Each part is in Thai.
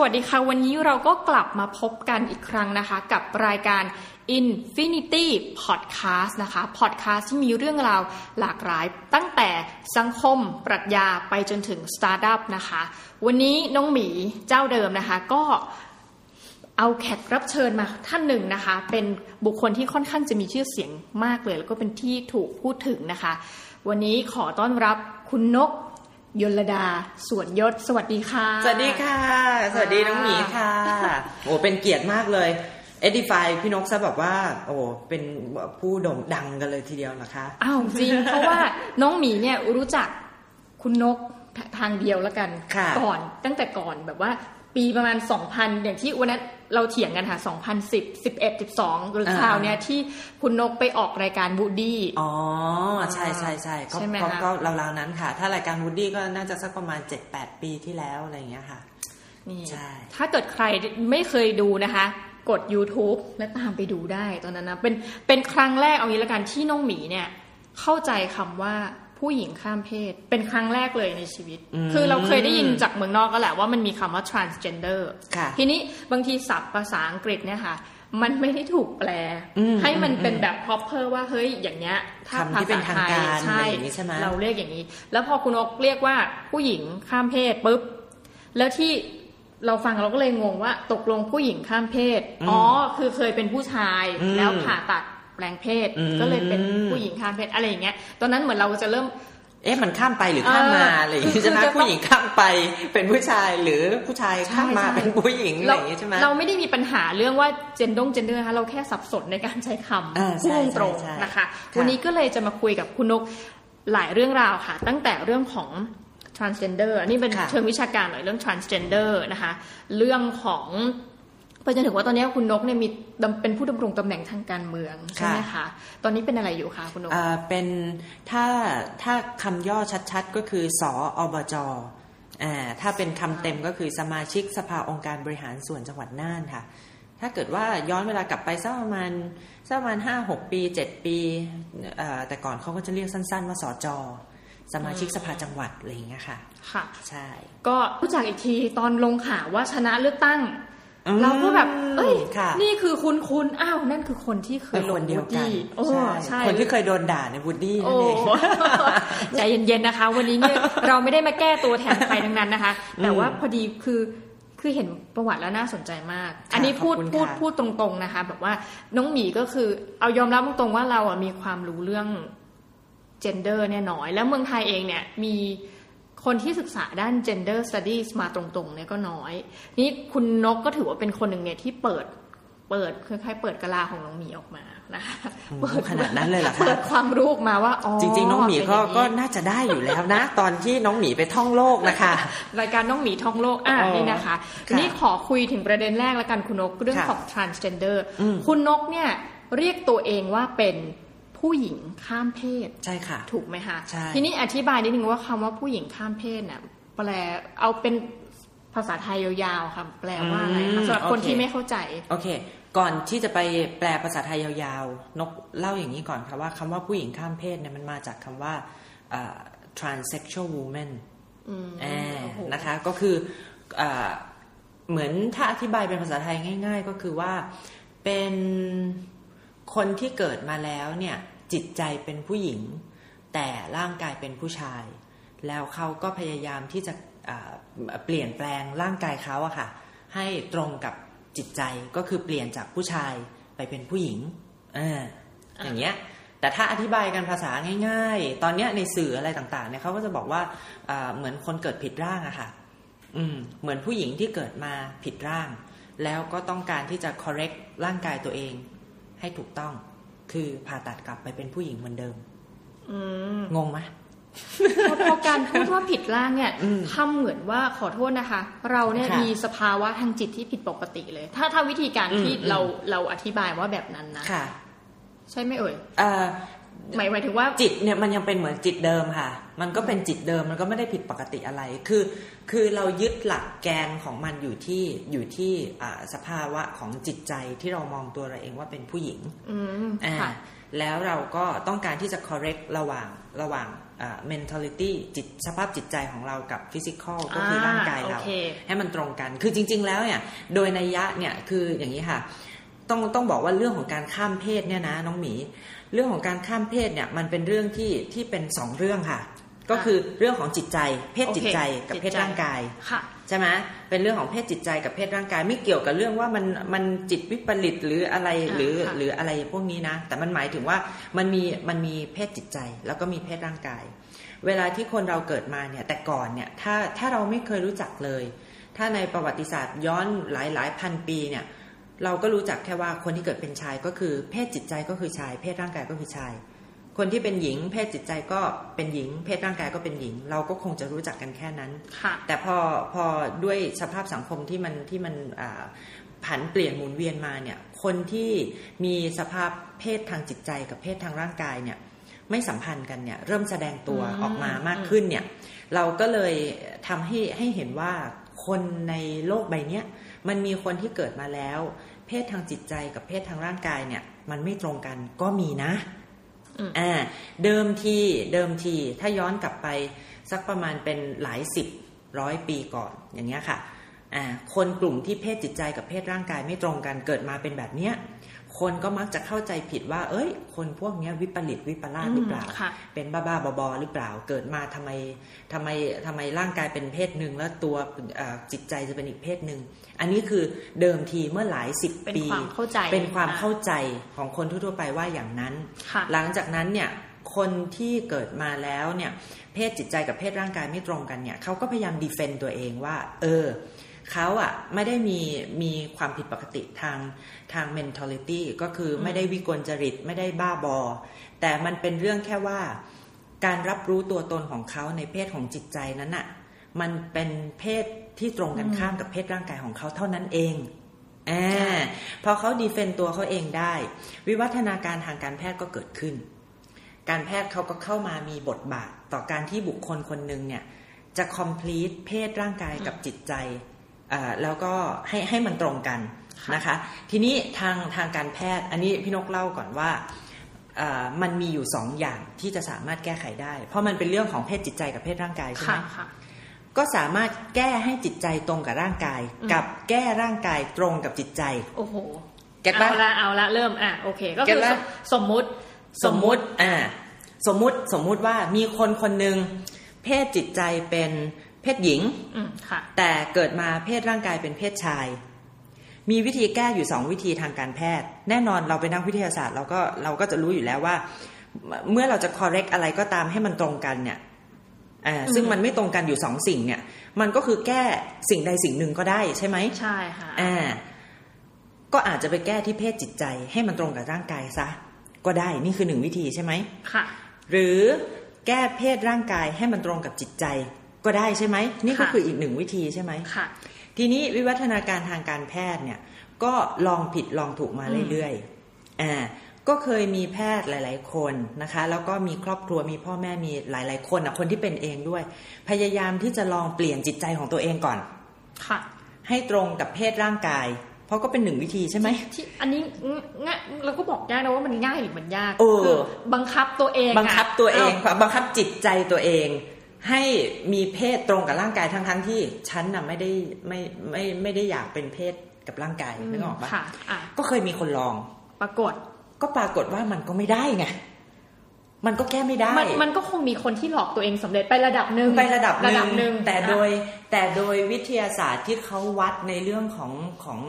สวัสดีค่ะ วันนี้เราก็กลับมาพบกันอีกครั้งนะคะ กับรายการ Infinity Podcast นะคะ Podcast ที่มีเรื่องราวหลากหลายตั้งแต่สังคม ปรัชญาไปจนถึงสตาร์ทอัพนะคะ วันนี้น้องหมีเจ้าเดิมนะคะ ก็เอาแขกรับเชิญมาท่านหนึ่งนะคะ เป็นบุคคลที่ค่อนข้างจะมีชื่อเสียงมากเลย แล้วก็เป็นที่ถูกพูดถึงนะคะ วันนี้ขอต้อนรับคุณนก ยลดาสวนยศ สวัสดีค่ะ สวัสดีค่ะ สวัสดีน้องหมีค่ะ โอ้เป็นเกียรติมากเลยเอ็ดดี้ไฟพี่นกซะแบบว่า โอ้เป็นผู้โด่งดังกันเลยทีเดียวนะคะอ้าวจริง เพราะว่าน้องหมีเนี่ยรู้จักคุณนกทางเดียวแล้วกันค่ะก่อนตั้งแต่ก่อนแบบว่าปีประมาณ 2,000 อย่างที่วันนั้น เราเถียงกันค่ะ 2010 11 12หรือคราวเนี้ยที่คุณนกไปออกรายการบูดี้อ๋อ ใช่ใช่ใช่ก็ใช่ไหมก็คะก็ราวๆนั้นค่ะ ถ้ารายการวูดดี้ก็น่าจะสักประมาณ 7-8 ปีที่แล้วอะไรอย่างเงี้ยค่ะนี่ใช่ถ้าเกิดใครไม่เคยดูนะคะ กด YouTube และตามไปดูได้ตอนนั้นนะเป็นเป็นครั้งแรกเอางี้ละกันที่น้องหมีเนี่ย เข้าใจคำว่า ผู้หญิงข้ามเพศ เป็นครั้งแรกเลยในชีวิต คือเราเคยได้ยินจากเมืองนอกก็แหละว่ามันมีคำว่า transgender ค่ะทีนี้บางทีศัพท์ภาษาอังกฤษเนี่ยค่ะมันไม่ได้ถูกแปลอืมให้มันเป็นแบบ proper ว่าเฮ้ยอย่างเงี้ยถ้าคำที่เป็นทางการภษไทยใช่อะไรอย่างนี้ใช่ไหมเราเรียกอย่างนี้ แล้วพอคุณอกเรียกว่าผู้หญิงข้ามเพศปุ๊บแล้วที่เราฟังเราก็เลยงงว่า ตกลงผู้หญิงข้ามเพศอืมอ๋อคือเคยเป็นผู้ชายอืมแล้วผ่าตัด แปลงเพศอืมก็เลยเป็นผู้หญิงข้ามเพศอะไรอย่างเงี้ยตอนนั้นเหมือนเราจะเริ่มเอ๊ะมันข้ามไปหรือข้ามมาเอออะไรอย่างงี้คือใช่ไหมคือจะต้องผู้หญิงข้ามไปเป็นผู้ชายหรือผู้ชายข้ามมาใช่เป็นผู้หญิงอะไรอย่างงี้ใช่ไหมเราไม่ได้มีปัญหาเรื่องว่าเจนดงเจนเดอร์นะคะเราแค่สับสนในการใช้คอ่าำใช่พุ่งตรงใช่ใช่นะคะค่ะวันนี้ก็เลยจะมาคุยกับคุณนกหลายเรื่องราวค่ะ ตั้งแต่เรื่องของ transgender อันนี้เป็นค่ะเชิงวิชาการหน่อยเรื่อง transgender นะคะ เรื่องของ ไปจนถึงว่าตอนนี้คุณนกเนี่ยมีดำเป็นผู้ดำรงตำแหน่งทางการเมืองใช่ไหมคะตอนนี้เป็นอะไรอยู่คะคุณนกอ่าเป็นถ้าถ้าคำย่อชัดๆก็คือสออบจอ่าถ้าเป็นคำเต็มก็คือสมาชิกสภาองค์การบริหารส่วนจังหวัดน่านค่ะ ถ้าเกิดว่าย้อนเวลากลับไปสักประมาณสักประมาณห้าหกปีเจ็ดปีเอ่อแต่ก่อนเขาก็จะเรียกสั้น ๆ ว่าสอจอสมาชิกสภาจังหวัดอะไรอย่างเงี้ยค่ะ ค่ะ ใช่ ก็รู้จักอีกทีตอนลงข่าวว่าชนะเลือกตั้งอืม เราก็แบบ เอ้ยค่ะนี่คือคุณคุณอ้าว นั่นคือคนที่เคเป็ยนลคงนเดียววูดกันดี้โอ้ใช่ใช่คนที่เคยโดนด่าในวูดดี้นั่โอ้นเองใจเย็นๆนะคะ วันนี้เนี่ยเราไม่ได้มาแก้ตัวแทนใครทั้งนั้นนะคะ แต่ว่าพอดีคือคือเห็นประวัติแล้วน่าสนใจมาก อันนี้พูดขอบคุณพูดค่ะพูดตรงๆนะคะ แบบว่าน้องหมีก็คือ เอายอมรับตรงๆว่าเราอะมีความรู้เรื่อง gender เนี่ยน้อย แล้วเมืองไทยเองเนี่ยมี คนที่ศึกษาด้าน gender studies มาตรงๆเนี่ยก็น้อย นี่คุณนกก็ถือว่าเป็นคนหนึ่งเนี่ยที่เปิดเปิดคล้ายๆเปิดกะลาของน้องหมีออกมานะคะโอ้โหเปิดขนาดนั้นเลยเหรอคะเปิดความรู้ออกมาว่าอ๋อจริง ๆ น้องหมีก็เป็นอย่างก็น่าจะได้อยู่แล้วนะ ตอนที่น้องหมีไปท่องโลกนะคะ รายการน้องหมีท่องโลกอะอ๋อนี่นะคะค่ะนี่ขอคุยถึงประเด็นแรกแล้วกันคุณนกเรื่องค่ะของ transgender อืมคุณนกเนี่ยเรียกตัวเองว่าเป็น ผู้หญิงข้ามเพศใช่ค่ะ ถูกไหมคะใช่ทีนี้อธิบายนิดนึงว่าคำว่าผู้หญิงข้ามเพศเนี่ยแปลเอาเป็นภาษาไทยยาวๆค่ะแปลว่าอะไรคะสำหรับคนที่ไม่เข้าใจโอเค ก่อนที่จะไปแปลภาษาไทยยาวๆ นกเล่าอย่างนี้ก่อนค่ะว่าคำว่าผู้หญิงข้ามเพศเนี่ยมันมาจากคำว่าอ่า transsexual woman อืมอ่าโอ้โหนะคะก็คืออ่าเหมือนถ้าอธิบายเป็นภาษาไทยง่าย ๆ ก็คือว่าเป็นคนที่เกิดมาแล้วเนี่ย จิตใจเป็นผู้หญิง แต่ร่างกายเป็นผู้ชาย แล้วเขาก็พยายามที่จะอ่าเปลี่ยนแปลงร่างกายเขาอะค่ะ ให้ตรงกับจิตใจก็คือเปลี่ยนจากผู้ชายไปเป็นผู้หญิงอ่าอย่างเงี้ยแต่ถ้าอธิบายกันภาษาง่าย ๆ ตอนเนี้ยในสื่ออะไรต่างๆเนี่ยเขาก็จะบอกว่าอ่าเหมือนคนเกิดผิดร่างอะค่ะ อืม เหมือนผู้หญิงที่เกิดมาผิดร่าง แล้วก็ต้องการที่จะ correct ร่างกายตัวเองให้ถูกต้อง คือผ่าตัดกลับไปเป็นผู้หญิงเหมือนเดิมอืมงงไหมพอพอการพูดว่าผิดร่างเนี่ยอืมทำเหมือนว่าขอโทษนะคะ เราเนี่ยค่ะมีสภาวะทางจิตที่ผิดปกติเลย ถ้าถ้าวิธีการที่อืมอืมเราเราอธิบายว่าแบบนั้นนะค่ะใช่ไหมเอ่ยเอ่อ หมายหมายถึงว่าจิตเนี่ยมันยังเป็นเหมือนจิตเดิมค่ะ มันก็เป็นจิตเดิมมันก็ไม่ได้ผิดปกติอะไร คือ คือเรายึดหลักแกนของมันอยู่ที่อยู่ที่อ่าสภาวะของจิตใจที่เรามองตัวเราเองว่าเป็นผู้หญิงอืมอ่าค่ะแล้วเราก็ต้องการที่จะ correct ระหว่างระหว่างอ่า mentality จิตสภาพจิตใจของเรากับ physical ก็คือร่างกายเราโอเคให้มันตรงกัน คือจริง ๆ แล้วเนี่ย โดยนัยยะเนี่ยคืออย่างนี้ค่ะ ต้องต้องบอกว่าเรื่องของการข้ามเพศเนี่ยนะน้องหมี เรื่องของการข้ามเพศเนี่ยมันเป็นเรื่องที่ที่เป็นสองเรื่องค่ะ ก็คือเรื่องของจิตใจ เพศจิตใจกับเพศร่างกายค่ะใช่ไหมเป็นเรื่องของเพศจิตใจกับเพศร่างกาย ไม่เกี่ยวกับเรื่องว่ามันมันจิตวิปริตหรืออะไรอ่าหรือค่ะหรืออะไรพวกนี้นะ แต่มันหมายถึงว่ามันมีมันมีเพศจิตใจ แล้วก็มีเพศร่างกาย เวลาที่คนเราเกิดมาเนี่ยแต่ก่อนเนี่ยถ้าถ้าเราไม่เคยรู้จักเลย ถ้าในประวัติศาสตร์ย้อนหลายหลายพันปีเนี่ย เราก็รู้จักแค่ว่าคนที่เกิดเป็นชายก็คือ เพศจิตใจก็คือชาย เพศร่างกายก็คือชาย คนที่เป็นหญิง เพศจิตใจก็เป็นหญิง เพศร่างกายก็เป็นหญิง เราก็คงจะรู้จักกันแค่นั้นค่ะแต่พอพอด้วยสภาพสังคมที่มันที่มันอ่าผันเปลี่ยนหมุนเวียนมาเนี่ยคนที่มีสภาพเพศทางจิตใจกับเพศทางร่างกายเนี่ยไม่สัมพันธ์กันเนี่ยเริ่มแสดงตัวอืมออกมามากขึ้นเนี่ยเราก็เลยทำให้ให้เห็นว่าคนในโลกใบเนี้ยมันมีคนที่เกิดมาแล้ว เพศทางจิตใจกับเพศทางร่างกายเนี่ย มันไม่ตรงกันก็มีนะอืมอ่าเดิมทีเดิมทีถ้าย้อนกลับไปสักประมาณเป็นหลายสิบร้อยปีก่อนอย่างเงี้ยค่ะอ่าคนกลุ่มที่เพศจิตใจกับเพศร่างกายไม่ตรงกันเกิดมาเป็นแบบเนี้ย คนก็มักจะเข้าใจผิดว่า เอ้ย คนพวกเนี้ยวิปริตวิปลาสหรือเปล่าอืมค่ะเป็นบ้าบ้าๆบอๆหรือเปล่า เกิดมาทำไมทำไมทำไมร่างกายเป็นเพศหนึ่งแล้วตัวเอ่อจิตใจจะเป็นอีกเพศหนึ่ง อันนี้คือเดิมทีเมื่อหลายสิบเป็นปีความเข้าใจเป็นความอ่เข้าใจของคนทั่วๆไปว่าอย่างนั้นค่ะหลังจากนั้นเนี่ยคนที่เกิดมาแล้วเนี่ยเพศจิตใจกับเพศร่างกายไม่ตรงกันเนี่ยเขาก็พยายามดีเฟนต์ตัวเองว่า เออ เขาอะไม่ได้มีมีความผิดปกติทางทาง mentality ก็คือไม่ได้วิกลจริตไม่ได้บ้าบอ แต่มันเป็นเรื่องแค่ว่าการรับรู้ตัวตนของเขาในเพศของจิตใจนั้นอะมันเป็นเพศที่ตรงกันข้ามกับเพศร่างกายของเขาเท่านั้นเองอ่าพอเขาดีเฟนต์ตัวเขาเองได้ วิวัฒนาการทางการแพทย์ก็เกิดขึ้น การแพทย์เขาก็เข้ามามีบทบาท ต่อการที่บุคคลคนหนึ่งเนี่ยจะ complete เพศร่างกายกับจิตใจอ่า แล้วก็ให้ให้มันตรงกันค่ะนะคะ ทีนี้ทางทางการแพทย์อันนี้พี่นกเล่าก่อนว่าอ่ามันมีอยู่สองอย่างที่จะสามารถแก้ไขได้ เพราะมันเป็นเรื่องของเพศจิตใจกับเพศร่างกายใช่ไหค่ะมค่ะก็สามารถแก้ให้จิตใจตรงกับร่างกายอืมกับแก้ร่างกายตรงกับจิตใจ โอ้โหเก็ตปะเอาละเอาละเริ่มอะโอเค ก็เก็คืตอปะสมมุติสมมุติอ่าสมมุติสมมุติว่ามีคนคนหนึ่งเพศจิตใจเป็นเพ ศหญิงอืมค่ะแต่เกิดมาเพศร่างกายเป็นเพศชาย มีวิธีแก้อยู่สองวิธีทางการแพทย์ แน่นอนเราเป็นนักวิทยาศาสตร์เราก็เราก็จะรู้อยู่แล้วว่า เมื่อเราจะ correct อะไรก็ตามให้มันตรงกันเนี่ยอ่าซึ่งอืมมันไม่ตรงกันอยู่สองสิ่งเนี่ย มันก็คือแก้สิ่งใดสิ่งหนึ่งก็ได้ใช่ไหมใช่ค่ะอ่าก็อาจจะไปแก้ที่เพศจิตใจ ให้มันตรงกับร่างกายซะก็ได้นี่คือหนึ่งวิธีใช่ไหมค่ะ หรือแก้เพศร่างกายให้มันตรงกับจิตใจ ก็ได้ใช่ไหมนี่ก็ค่ะคืออีกหนึ่งวิธีใช่ไหมค่ะ ทีนี้วิวัฒนาการทางการแพทย์เนี่ย ก็ลองผิดลองถูกมาเรื่อยๆอ่าก็เคยมีแพทย์หลาย ๆ คนนะคะ แล้วก็มีครอบครัวมีพ่อแม่มีหลาย ๆ คนอะคนที่เป็นเองด้วย พยายามที่จะลองเปลี่ยนจิตใจของตัวเองก่อนค่ะ ให้ตรงกับเพศร่างกาย เพราะก็เป็นหนึ่งวิธีใช่ไหมที่อันนี้ง่ายเราก็บอกยากนะว่ามันง่ายหรือมันยากเออคือบังคับตัวเองอะบังคับตัวเองาบังคับจิตใจตัวเอง ให้มีเพศตรงกับร่างกายทั้งทั้งๆที่ฉันน่ะไม่ได้ไม่ไม่ไม่ได้อยากเป็นเพศกับร่างกายนึกออกปะค่ะอะก็เคยมีคนลอง ปรากฏ ก็ปรากฏว่ามันก็ไม่ได้ไงมันก็แก้ไม่ได้ มันมันก็คงมีคนที่หลอกตัวเองสำเร็จไประดับหนึ่งไประดับระดับหนึ่งแต่อะโดยแต่โดยวิทยาศาสตร์ที่เขาวัดในเรื่องของของ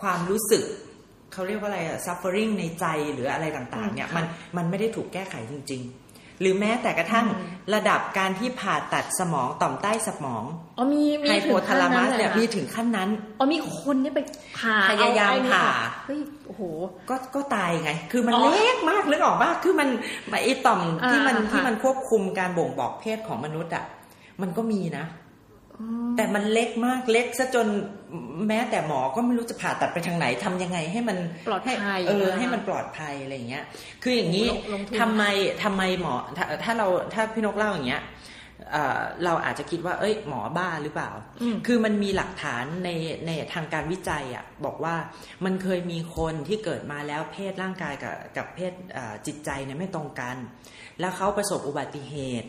ความรู้สึก เขาเรียกว่าอะไรอะ suffering ในใจหรืออะไรต่าง ๆ เนี่ย มันมันไม่ได้ถูกแก้ไขจริง ๆ หรือแม้แต่กระทั่งระดับการที่ผ่าตัดสมองต่อมใต้สมองอ๋อมีมีไฮถึโพงทาขั้นลามันั้นสเลยเนี่ยเหรอมีถึงขั้นนั้นอ๋อมีคนเนี่ยไปผ่าพยายามเอไอ้นี่ผ่าเฮ้ยโอ้โหก็ก็ตายไง คือมันอ๋อเล็กมากนึกออกปะคือมันไอต่อมที่มันอ่าที่ค่ะมันควบคุมการบ่งบอกเพศของมนุษย์อะมันก็มีนะ แต่มันเล็กมากเล็กซะจนแม้แต่หมอก็ไม่รู้จะผ่าตัดไปทางไหนทำยังไงให้มันปลอดภัยให้เออนะคะให้มันปลอดภัยอะไรอย่างเงี้ย คืออย่างนี้ลงลงทุนทำไมทำไมหมอถ้าถ้าเราถ้าพี่นกเล่าอย่างเงี้ยเอ่อเราอาจจะคิดว่า เอ้ย หมอบ้าหรือเปล่าอืมคือมันมีหลักฐานในในทางการวิจัยอะบอกว่ามันเคยมีคนที่เกิดมาแล้วเพศร่างกายกับกับเพศเอ่อจิตใจเนี่ยไม่ตรงกัน แล้วเขาประสบอุบัติเหตุ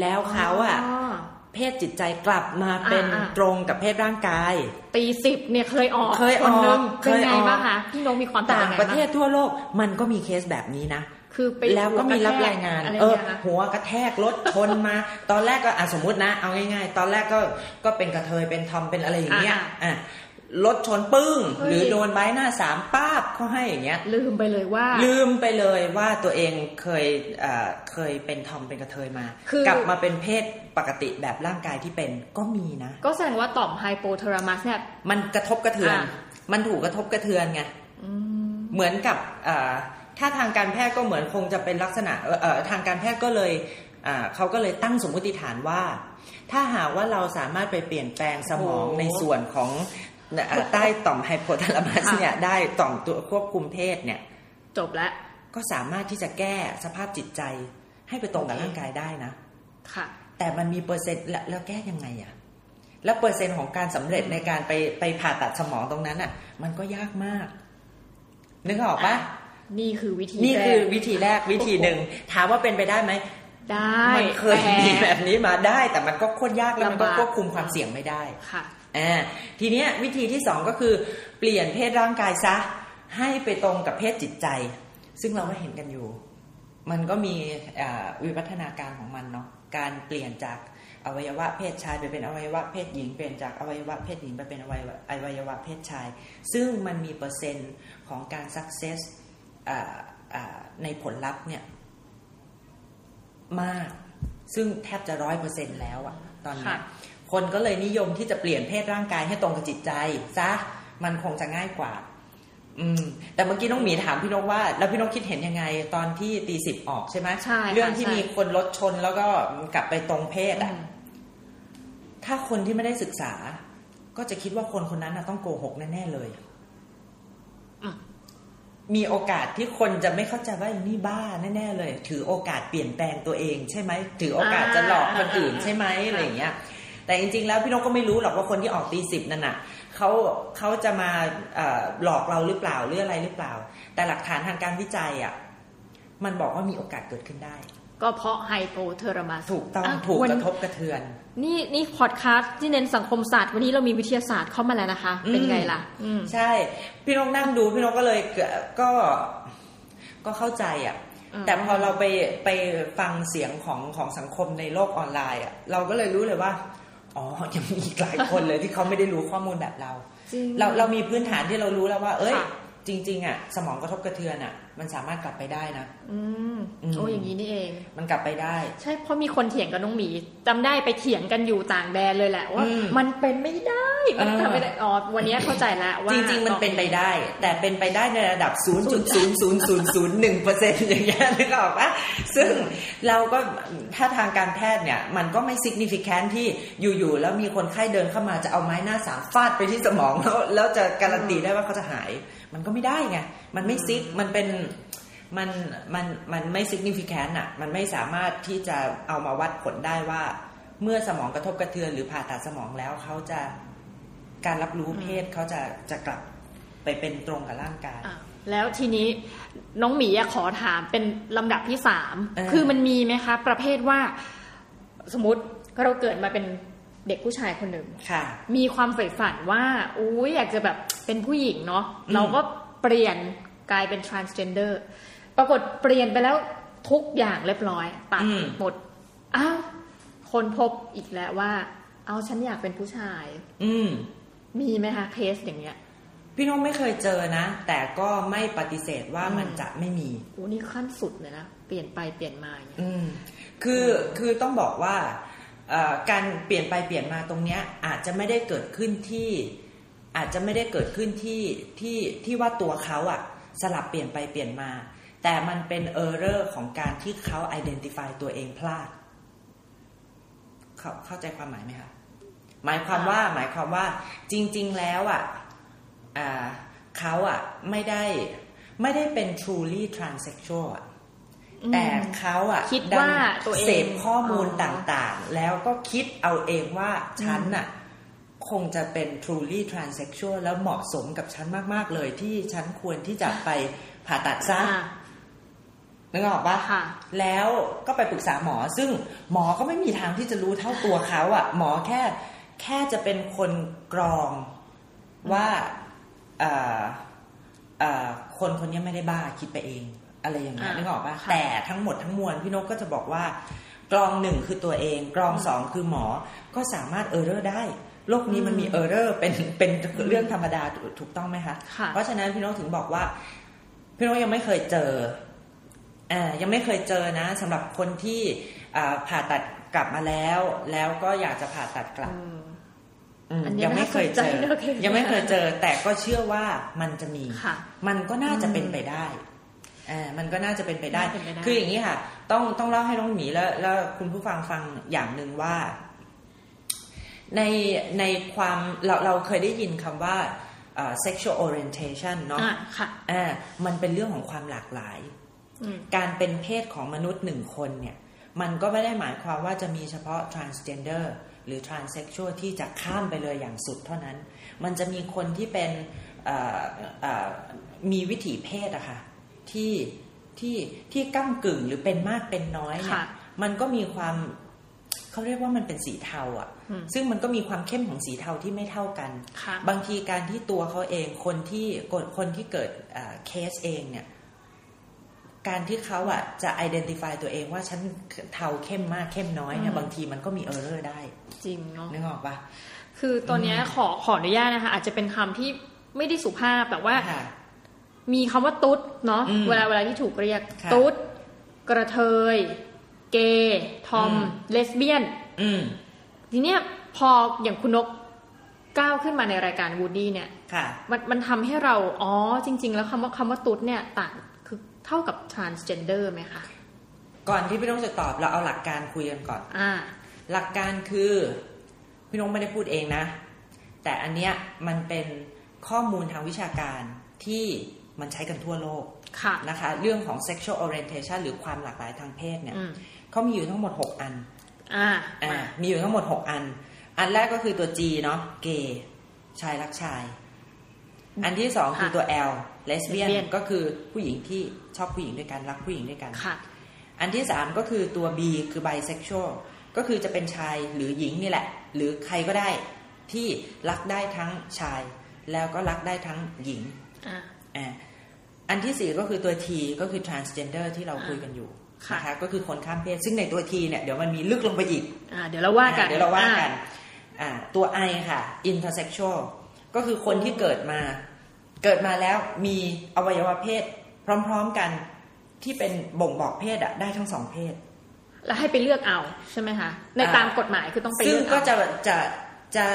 แล้วเขาอะอ๋อ เพศจิตใจกลับมาเป็นอ่าตรงกับเพศร่างกาย ปีสิบเนี่ยเคยออกเคยออกนหนึ่งเคเป็นยไงออกบ้างคะพี่นงมีความต่างไประเทศทั่วโลกมันก็มีเคสแบบนี้นะคือไปแล้วก็มีรับรายงานอะไรเออเนี่ยนะหัวกระแทกรถชนมา ตอนแรกก็อะสมมตินะ เอาง่าย ๆ ตอนแรกก็ก็เป็นกระเทยเป็นทอมเป็นอะไรอย่างเงี้ยอ่าอะ รถชนปึ้งเฮ้ยหรือโดนใบหน้าสามป้าบเขาให้อย่างเงี้ย ลืมไปเลยว่า ลืมไปเลยว่าตัวเองเคยเอ่อเคยเป็นทอมเป็นกระเทยมาคือกลับมาเป็นเพศปกติแบบร่างกายที่เป็นก็มีนะ ก็แสดงว่าต่อมไฮโปเทอรามัสเนี่ยมันกระทบกระเทือนอะมันถูกกระทบกระเทือนไงอืมเหมือนกับเอ่อถ้าทางการแพทย์ก็เหมือนคงจะเป็นลักษณะเอ่อเอ่อทางการแพทย์ก็เลยอ่าเขาก็เลยตั้งสมมติฐานว่า ถ้าหากว่าเราสามารถไปเปลี่ยนแปลงสมองโอ้ในส่วนของเอ่อ ใต้ต่อมไฮโพทาลามัสค่ะเนี่ยได้ต่อมตัวควบคุมเพศเนี่ย จบแล้วก็สามารถที่จะแก้สภาพจิตใจให้ไปตรงกับโอเคร่างกายได้นะ ค่ะ แต่มันมีเปอร์เซ็นต์แล้วแล้วแก้ยังไงอะแล้วเปอร์เซ็นต์ของการสำเร็จในการไปไปผ่าตัดสมองตรงนั้นอะมันก็ยากมาก นึกออกปะนี่คือวิธีนี่คือแรกวิธีแรกวิธีหนึ่งถามว่าเป็นไปได้ไหมได้มันเคยแต่มีแบบนี้มาได้ แต่มันก็โคตรยากแล้วมันก็ลำบากควบคุมความเสี่ยงไม่ได้ค่ะ อ่าทีเนี้ยวิธีที่สองก็คือเปลี่ยนเพศร่างกายซะ ให้ไปตรงกับเพศจิตใจ ซึ่งเราก็เห็นกันอยู่ มันก็มีวิวัฒนาการของมันเนาะการเปลี่ยนจากอวัยวะเพศชายไปเป็นอวัยวะเพศหญิงเปลี่ยนจากอวัยวะเพศหญิงไปเป็นอวัยวะอวัยวะเพศชาย ซึ่งมันมีเปอร์เซ็นต์ของการสักเซสในผลลัพธ์เนี่ยมาก ซึ่งแทบจะร้อยเปอร์เซ็นแล้วอะตอนนี้ ค่ะคนก็เลยนิยมที่จะเปลี่ยนเพศร่างกายให้ตรงกับจิตใจซะมันคงจะง่ายกว่า อืม แต่เมื่อกี้น้องหมีถามพี่นกว่า แล้วพี่นกคิดเห็นยังไง ตอนที่ตีสิบออกใช่ไหมใช่ค่ะเรื่องที่ใช่มีคนรถชนแล้วก็กลับไปตรงเพศอือะมถ้าคนที่ไม่ได้ศึกษา ก็จะคิดว่าคนคนนั้นน่ะต้องโกหกแน่ๆเลยอืมมีโอกาสที่คนจะไม่เข้าใจว่าไอ้นี่บ้าแน่ๆเลย ถือโอกาสเปลี่ยนแปลงตัวเอง ใช่ไหมถือโอกาสจะหลอกคนอื่นใช่ไหมอะไรอย่างเงี้ย แต่จริงๆแล้วพี่นกก็ไม่รู้หรอกว่าคนที่ออกตีสิบนั่นน่ะเขาเขาจะมาเอ่อหลอกเราหรือเปล่าหรืออะไรหรือเปล่า แต่หลักฐานทางการวิจัยอะมันบอกว่ามีโอกาสเกิดขึ้นได้ ก็เพราะไฮโปเทอรามัสถูกต้องะถูกวันกระทบกระเทือน นี่นี่พอดคาสต์ที่เน้นสังคมศาสตร์วันนี้เรามีวิทยาศาสตร์เข้ามาแล้วนะคะ เป็นไงล่ะอืมใช่ พี่นกนั่งดูพี่นกก็เลยเกิดก็ก็เข้าใจอะอืมแต่พอเราไปไปฟังเสียงของของสังคมในโลกออนไลน์อะเราก็เลยรู้เลยว่า อ๋อยังมีอีกหลายคนเลยที่เขาไม่ได้รู้ข้อมูลแบบเราจริงเราเรามีพื้นฐานที่เรารู้แล้วว่า เอ้ยค่ะ จริงๆอะสมองกระทบกระเทือนอะ มันสามารถกลับไปได้นะอืมอืมโอ้อย่างนี้นี่เอง มันกลับไปได้ ใช่เพราะมีคนเถียงกับน้องหมีจำได้ไปเถียงกันอยู่ต่างแดนเลยแหละว่าอืมมันเป็นไม่ได้มันเออทำไม่ได้อ๋อวันนี้เข้าใจแล้วว่าจริง ๆ มันเป็นไปได้ แต่เป็นไปได้ในระดับ 0.00001เปอร์เซ็นต์อย่างเงี้ยนึกออกปะซึ่งเราก็ถ้าทางการแพทย์เนี่ย มันก็ไม่ significant ที่อยู่ๆแล้วมีคนไข้เดินเข้ามาจะเอาไม้หน้าสามฟาดไปที่สมองแล้วแล้วจะการันตีได้ว่าเขาจะหาย มันก็ไม่ได้ไง มันไม่ซิก มันเป็น มัน มัน มันไม่ significant อะมันไม่สามารถที่จะเอามาวัดผลได้ว่า เมื่อสมองกระทบกระเทือนหรือผ่าตัดสมองแล้วเขาจะการรับรู้เพศเขาจะจะกลับไปเป็นตรงกับร่างกายอะแล้วทีนี้น้องหมีอะขอถามเป็นลำดับที่สามเออคือมันมีไหมคะ ประเภทว่าสมมติเราเกิดมาเป็น เด็กผู้ชายคนหนึ่งค่ะมีความใฝ่ฝันว่าอุ้ยอยากจะแบบเป็นผู้หญิงเนาะอืมเราก็เปลี่ยนกลายเป็น transgender ปรากฏเปลี่ยนไปแล้วทุกอย่างเรียบร้อยตัดหมดอ้าวคนพบอีกแล้วว่า เอาฉันอยากเป็นผู้ชาย อืมมีไหมคะเคสอย่างเงี้ย พี่น้องไม่เคยเจอนะ แต่ก็ไม่ปฏิเสธว่าอืมมันจะไม่มีโอ้นี่ขั้นสุดเลยนะ เปลี่ยนไปเปลี่ยนมาอย่างเงี้ยอืมคือคือต้องบอกว่าเอ่อ การเปลี่ยนไปเปลี่ยนมาตรงเนี้ยอาจจะไม่ได้เกิดขึ้นที่อาจจะไม่ได้เกิดขึ้นที่ที่ที่ว่าตัวเขาอะสลับเปลี่ยนไปเปลี่ยนมา แต่มันเป็นเออร์เรอร์ของการที่เขา identify ตัวเองพลาด เข้าเข้าใจความหมายไหมคะหมายความว่าหมายความว่าจริง ๆ แล้วอะอ่าเขาอะไม่ได้ไม่ได้เป็น truly transsexual อะ แต่เขาอะคิดดันว่าตัวเองเสพข้อมูลอ๋อต่างๆ แล้วก็คิดเอาเองว่าฉันน่ะคงจะเป็น truly transsexual แล้วเหมาะสมกับฉันมาก ๆ เลยที่ฉันควรที่จะไปผ่าตัดซะอะนึกออกปะค่ะแล้วก็ไปปรึกษาหมอ ซึ่งหมอก็ไม่มีทางที่จะรู้เท่าตัวเขาอะหมอแค่แค่จะเป็นคนกรองว่าเอ่อเอ่อคนคนนี้ไม่ได้บ้าคิดไปเอง อะไรอย่างเงี้ยอ่านึกออกปะค่ะแต่ทั้งหมดทั้งมวลพี่นกก็จะบอกว่ากรองหนึ่งคือตัวเอง กรองสองคือหมอก็สามารถ error ได้โลกนี้มันมี error เป็นเป็นเรื่องธรรมดาถูกต้องไหมคะค่ะเพราะฉะนั้นพี่นกถึงบอกว่า พี่นกยังไม่เคยเจออ่ายังไม่เคยเจอนะสำหรับคนที่อ่าผ่าตัดกลับมาแล้ว แล้วก็อยากจะผ่าตัดกลับอืมอืมอันนี้ยังไม่เคยเจอน่าสนใจนะเคสยังไม่เคยเจอ แต่ก็เชื่อว่ามันจะมีค่ะมันก็น่าจะเป็นไปได้ อ่ามันก็น่าจะเป็นไปได้น่าเป็นไปได้ คืออย่างนี้ค่ะ ต้องต้องเล่าให้น้องหมีแล้วแล้วคุณผู้ฟังฟังอย่างหนึ่งว่า ในในความเราเราเคยได้ยินคำว่าอ่า sexual orientation เนาะอ่าค่ะอ่ามันเป็นเรื่องของความหลากหลายอืมการเป็นเพศของมนุษย์หนึ่งคนเนี่ย มันก็ไม่ได้หมายความว่าจะมีเฉพาะ transgender หรือ transsexual ที่จะข้ามไปเลยอย่างสุดเท่านั้น มันจะมีคนที่เป็นเอ่อเอ่อมีวิถีเพศอะค่ะ ที่ที่ที่ก้ากึ่งหรือเป็นมากเป็นน้อยเนี่ยค่ะมันก็มีความเขาเรียกว่ามันเป็นสีเทาอะอืมซึ่งมันก็มีความเข้มของสีเทาที่ไม่เท่ากันค่ะบางทีการที่ตัวเขาเองคนที่คนที่เกิดเคสเองเนี่ย การที่เขาอะจะ identify ตัวเองว่าฉันเทาเข้มมากเข้มน้อยเนี่ยอืมบางทีมันก็มีเออร์เรอร์ได้ จริงเนาะนึกออกปะคือตอนเนี้ยขอขออนุญาตนะคะอาจจะเป็นคำที่ไม่ได้สุภาพแต่ว่าค่ะ มีคำว่าตุ๊ดเนาะอืมเวลาเวลาที่ถูกเรียกค่ะตุ๊ด กะเทย เกย์ทอมอืมเลสเบี้ยนอืมทีเนี้ยพออย่างคุณนกก้าวขึ้นมาในรายการวูดดี้เนี่ยค่ะมันมันทำให้เรา อ๋อ จริง ๆ แล้วคำว่าคำว่าตุ๊ดเนี่ยต่างคือเท่ากับ transgender ไหมคะ ก่อนที่พี่น้องจะตอบเราเอาหลักการคุยกันก่อนอ่าหลักการคือ พี่น้องไม่ได้พูดเองนะ แต่อันเนี้ยมันเป็นข้อมูลทางวิชาการที่ มันใช้กันทั่วโลกค่ะนะคะ เรื่องของ sexual orientation หรือความหลากหลายทางเพศเนี่ยอืมเขามีอยู่ทั้งหมด 6 อันอ่าอ่ามามีอยู่ทั้งหมด 6 อัน อันแรกก็คือตัว G เนาะเกย์ชายรักชาย อันที่สองคือตัว L lesbian lesbian ก็คือผู้หญิงที่ชอบผู้หญิงด้วยกัน รักผู้หญิงด้วยกันค่ะอันที่สามก็คือตัว B คือ bisexual ก็คือจะเป็นชายหรือหญิงนี่แหละ หรือใครก็ได้ที่รักได้ทั้งชาย แล้วก็รักได้ทั้งหญิง อ่าอ่าอันที่สี่ก็คือตัว T ก็คือ transgender ที่เราคุยกันอยู่ค่ะนะคะก็คือคนข้ามเพศ ซึ่งในตัว T เนี่ยเดี๋ยวมันมีลึกลงไปอีกอ่าเดี๋ยวเราว่ากันอะเดี๋ยวเราว่ากันอ่อ่าตัว I ค่ะ intersexual ก็คือคนที่เกิดมา เกิดมาแล้วมีอวัยวะเพศ พร้อมๆกันที่เป็นบ่งบอกเพศอะได้ทั้งสองเพศ แล้วให้ไปเลือกเอาใช่ไหมคะในอ่าตามกฎหมายคือต้องไปซึ่งเลือกก็เอาจะจะจะ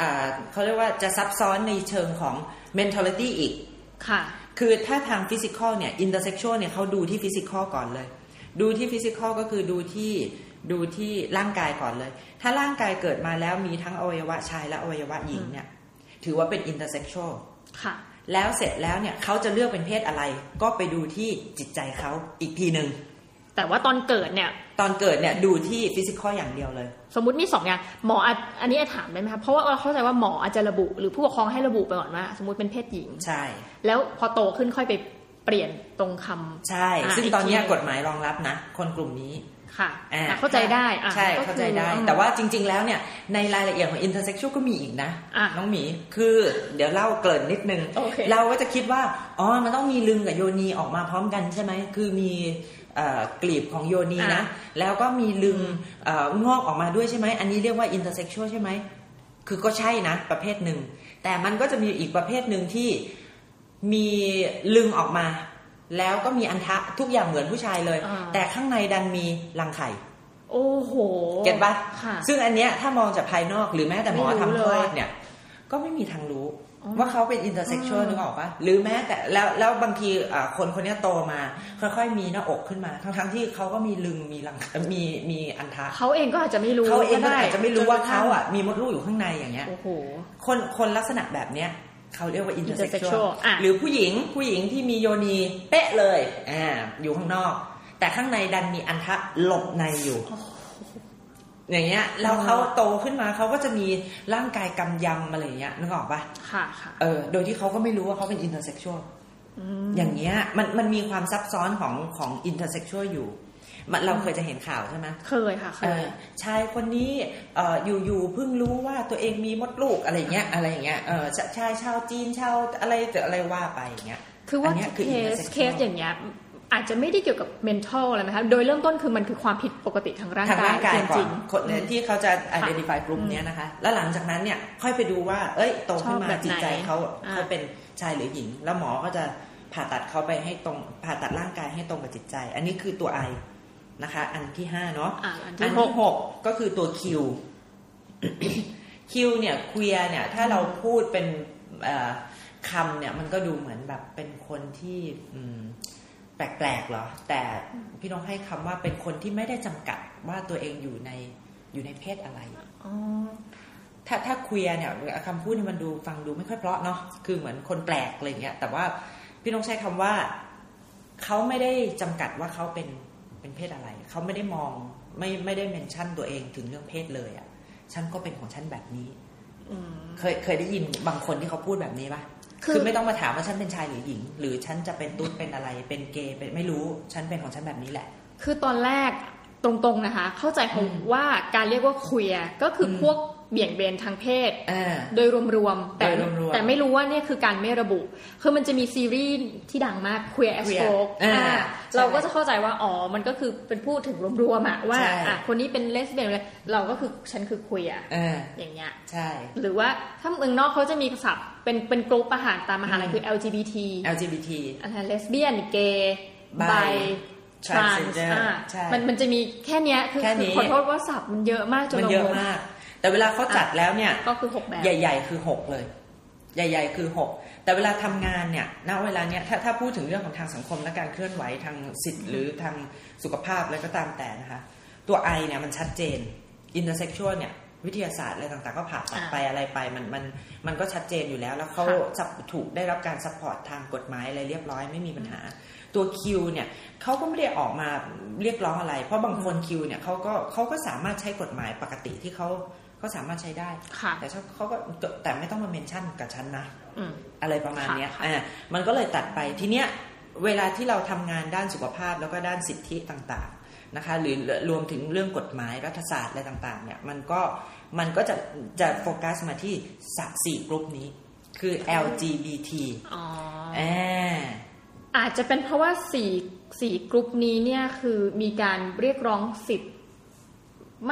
อ่าเขาเรียกว่าจะซับซ้อนในเชิงของ mentality อีก ค่ะ คือถ้าทาง physical เนี่ย intersexual เนี่ยเขาดูที่ physical ก่อนเลย ดูที่ physical ก็คือดูที่ดูที่ร่างกายก่อนเลย ถ้าร่างกายเกิดมาแล้วมีทั้งอวัยวะชายและอวัยวะหญิงเนี่ย ถือว่าเป็น intersexual ค่ะ แล้วเสร็จแล้วเนี่ยเขาจะเลือกเป็นเพศอะไร ก็ไปดูที่จิตใจเขาอีกทีหนึ่งแต่ว่าตอนเกิดเนี่ย ตอนเกิดเนี่ยดูที่ฟิสิกอลอย่างเดียวเลย สมมุติมีสองอย่างหมออาจอันนี้ถามได้ไหมคะเพราะว่าเราเข้าใจว่าหมออาจจะระบุ หรือผู้ปกครองให้ระบุไปก่อนว่าสมมติเป็นเพศหญิงใช่ แล้วพอโตขึ้นค่อยไปเปลี่ยนตรงคำใช่อ่าซึ่งอีกตอนเนี้ยทีกฎหมายรองรับนะ คนกลุ่มนี้ค่ะอ่าอะเข้าใจได้อะใช่ก็คือเข้าใจได้อืมแต่ว่าจริง ๆ แล้วเนี่ยในรายละเอียดของ intersexual ก็มีอีกนะอะน้องหมีคือเดี๋ยวเล่าเกริ่นนิดนึงโอเคเราก็จะคิดว่า อ๋อ มันต้องมีลึงกับโยนีออกมาพร้อมกันใช่ไหม คือมีเอ่อ กลีบของโยนีนะ แล้วก็มีลึงเอ่องอกออกมาด้วยใช่ไหม อันนี้เรียกว่า intersexual ใช่ไหม คือก็ใช่นะ ประเภทหนึ่ง แต่มันก็จะมีอีกประเภทหนึ่งที่มีลึงค์ออกมา แล้วก็มีอัณฑะทุกอย่างเหมือนผู้ชายเลยอ่าแต่ข้างในดันมีรังไข่โอ้โห เก็ตปะค่ะซึ่งอันเนี้ยถ้ามองจากภายนอกหรือแม้แต่หมอไม่รู้ทำคลอดเลยเนี่ย ก็ไม่มีทางรู้อ๋อ ว่าเขาเป็น intersexual อืมนึกออกปะหรือแม้แต่แล้วแล้วบางทีอ่าคนคนเนี้ยโตมา ค่อยๆมีหน้าอกขึ้นมา ทั้งทั้งๆที่เขาก็มีลึงค์มีรังมีมีอัณฑะเขาเองก็อาจจะไม่รู้เขาเองก็ได้อาจจะไม่รู้ว่าจนกระทั่งเขางอะมีมดลูกอยู่ข้างในอย่างเงี้ยโอ้โหคนคนลักษณะแบบเนี้ยเขาเรียกว่าอินเตอร์เซ็กชว intersexual ลอะหรือผู้หญิงผู้หญิงที่มีโยนีเป๊ะเลยอ่าอยู่ข้างนอก แต่ข้างในดันมีอัณฑะหลบในอยู่ อย่างเงี้ยแล้วเขาโตขึ้นมาเขาก็จะมีร่างกายกำยำอะไรอย่างเงี้ยนึกออกปะค่ะค่ะเออโดยที่เขาก็ไม่รู้ว่าเขาเป็น intersexual อย่างเงี้ยมันมันมีความซับซ้อนของของ intersexual อยู่มันเราเคยจะเห็นข่าวใช่ไหมเคยค่ะเคเอยอชายคนนี้เอ่ออยู่อยู่เพิ่งรู้ว่าตัวเองมีมดลูกอะไรเงี้ยอะไรเงี้ยเออชชายชาวจีนชาวอะไรแต่อะไรว่าไปอย่างเงี้ยคือว่าอันเนี้ยคือเคส intersexual เคสอย่างเงี้ย อาจจะไม่ได้เกี่ยวกับ mental อะไรนะคะ โดยเริ่มต้นคือมันคือความผิดปกติทางร่างทางกายร่างกายจก่อรินงคนที่เขาจะ identify กลุ่มเนี้ยนะคะ แล้วหลังจากนั้นเนี่ยค่อยไปดูว่า เอ้ยโตขึ้นชอบมาแบบไหนจิตใจเขาอ่าเขาเป็นชายหรือหญิง แล้วหมอก็จะผ่าตัดเขาไปให้ตรงผ่าตัดร่างกายให้ตรงกับจิตใจ อันนี้คือตัวไอนะคะ อันที่ห้าเนาะอ่าอันอัที่นหที่กหกก็คือตัวคิวคิวเนี่ยเคลียเนี่ย ถ้าเราพูดเป็นเอ่อคำเนี่ย มันก็ดูเหมือนแบบเป็นคนที่ อืม แปลกๆเหรอ แต่พี่น้องให้คำว่าเป็นคนที่ไม่ได้จำกัดว่าตัวเองอยู่ในอยู่ในเพศอะไรอ๋อถ้าถ้าเคลียเนี่ยคำพูดเนี่ยมันดูฟังดูไม่ค่อยเพราะเนาะคือเหมือนคนแปลกอะไรเงี้ย แต่ว่าพี่น้องใช้คำว่าเขาไม่ได้จำกัดว่าเขาเป็นเป็นเพศอะไร เขาไม่ได้มองไม่ไม่ได้เมนชั่นตัวเองถึงเรื่องเพศเลยอะ่ะฉันก็เป็นของฉันแบบนี้อืมเคยเคยได้ยินบางคนที่เขาพูดแบบนี้ปะ คือคือไม่ต้องมาถามว่าฉันเป็นชายหรือหญิง หรือฉันจะเป็นตุ๊ดเป็นอะไรเป็นเกย์เป็นไม่รู้ฉันเป็นของฉันแบบนี้แหละ คือตอนแรก ตรงๆนะคะ เข้าใจเขาอืมว่าการเรียกว่าเคลียก็คืออมพวกเบี่ยงเบนทางเพศอ่าโดยรวมๆแต่โดยรวมๆแต่ไม่รู้ว่าเนี่ยคือการไม่ระบุ คือมันจะมีซีรีส์ที่ดังมาก Queer as Queer Folk อ่าอ่าใช่เราก็จะเข้าใจว่า อ๋อ มันก็คือเป็นพูดถึงรวมๆอะว่าใช่อะคนนี้เป็นเลสเบี้ยนเลยเราก็คือฉันคือ queer อ่าอย่างเงี้ยใช่หรือว่าถ้าเมืองนอกเขาจะมีศัพท์เป็นเป็นกลุ่มอาหารตามอาหารอะไรอืมคือ LGBT LGBT อะไรเลสเบี้ยนเกย์ Bi bi trans Transgender ใช่มันมันจะมีแค่เนี้ยคือแค่นี้คือขอโทษว่าศัพท์มันเยอะมากจนมันเราเยอะงงมาก แต่เวลาเขาจัดแล้วเนี่ย ก็คือหกแบบใหญ่ ๆ คือหกเลย ใหญ่ ๆ คือหกแต่เวลาทำงานเนี่ยณเวลาเนี้ยถ้าถ้าพูดถึงเรื่องของทางสังคมและการเคลื่อนไหวทางสิทธิ์หรือทางสุขภาพอะไรก็ตามแต่นะคะ ตัว I เนี่ยมันชัดเจน intersexual เนี่ยวิทยาศาสตร์อะไรต่างๆก็ผ่าตัดอ่าไปอะไรไปมันมันมันก็ชัดเจนอยู่แล้ว แล้วเขาค่ะจะถูกได้รับการ support ทางกฎหมายอะไรเรียบร้อยไม่มีปัญหา ตัว Q เนี่ยเขาก็ไม่ได้ออกมาเรียกร้องอะไร เพราะบางคน Q เนี่ยเขาก็เขาก็สามารถใช้กฎหมายปกติที่เขาเขาสามารถใช้ได้ค่ะแต่เขาเขาก็แต่ไม่ต้องมา mention กับฉันนะอืมอะไรประมาณเนี้ยค่ะอ่ามันก็เลยตัดไปทีเนี้ยเวลาที่เราทำงานด้านสุขภาพแล้วก็ด้านสิทธิต่างๆนะคะ หรือรวมถึงเรื่องกฎหมายรัฐศาสตร์อะไรต่างๆ เนี่ยมันก็มันก็จะจะโฟกัสมาที่สักสี่กลุ่มนี้ คือ LGBT อ๋อ อ่าอาจจะเป็นเพราะว่าสี่สี่กลุ่มนี้เนี่ยคือมีการเรียกร้องสิทธิ์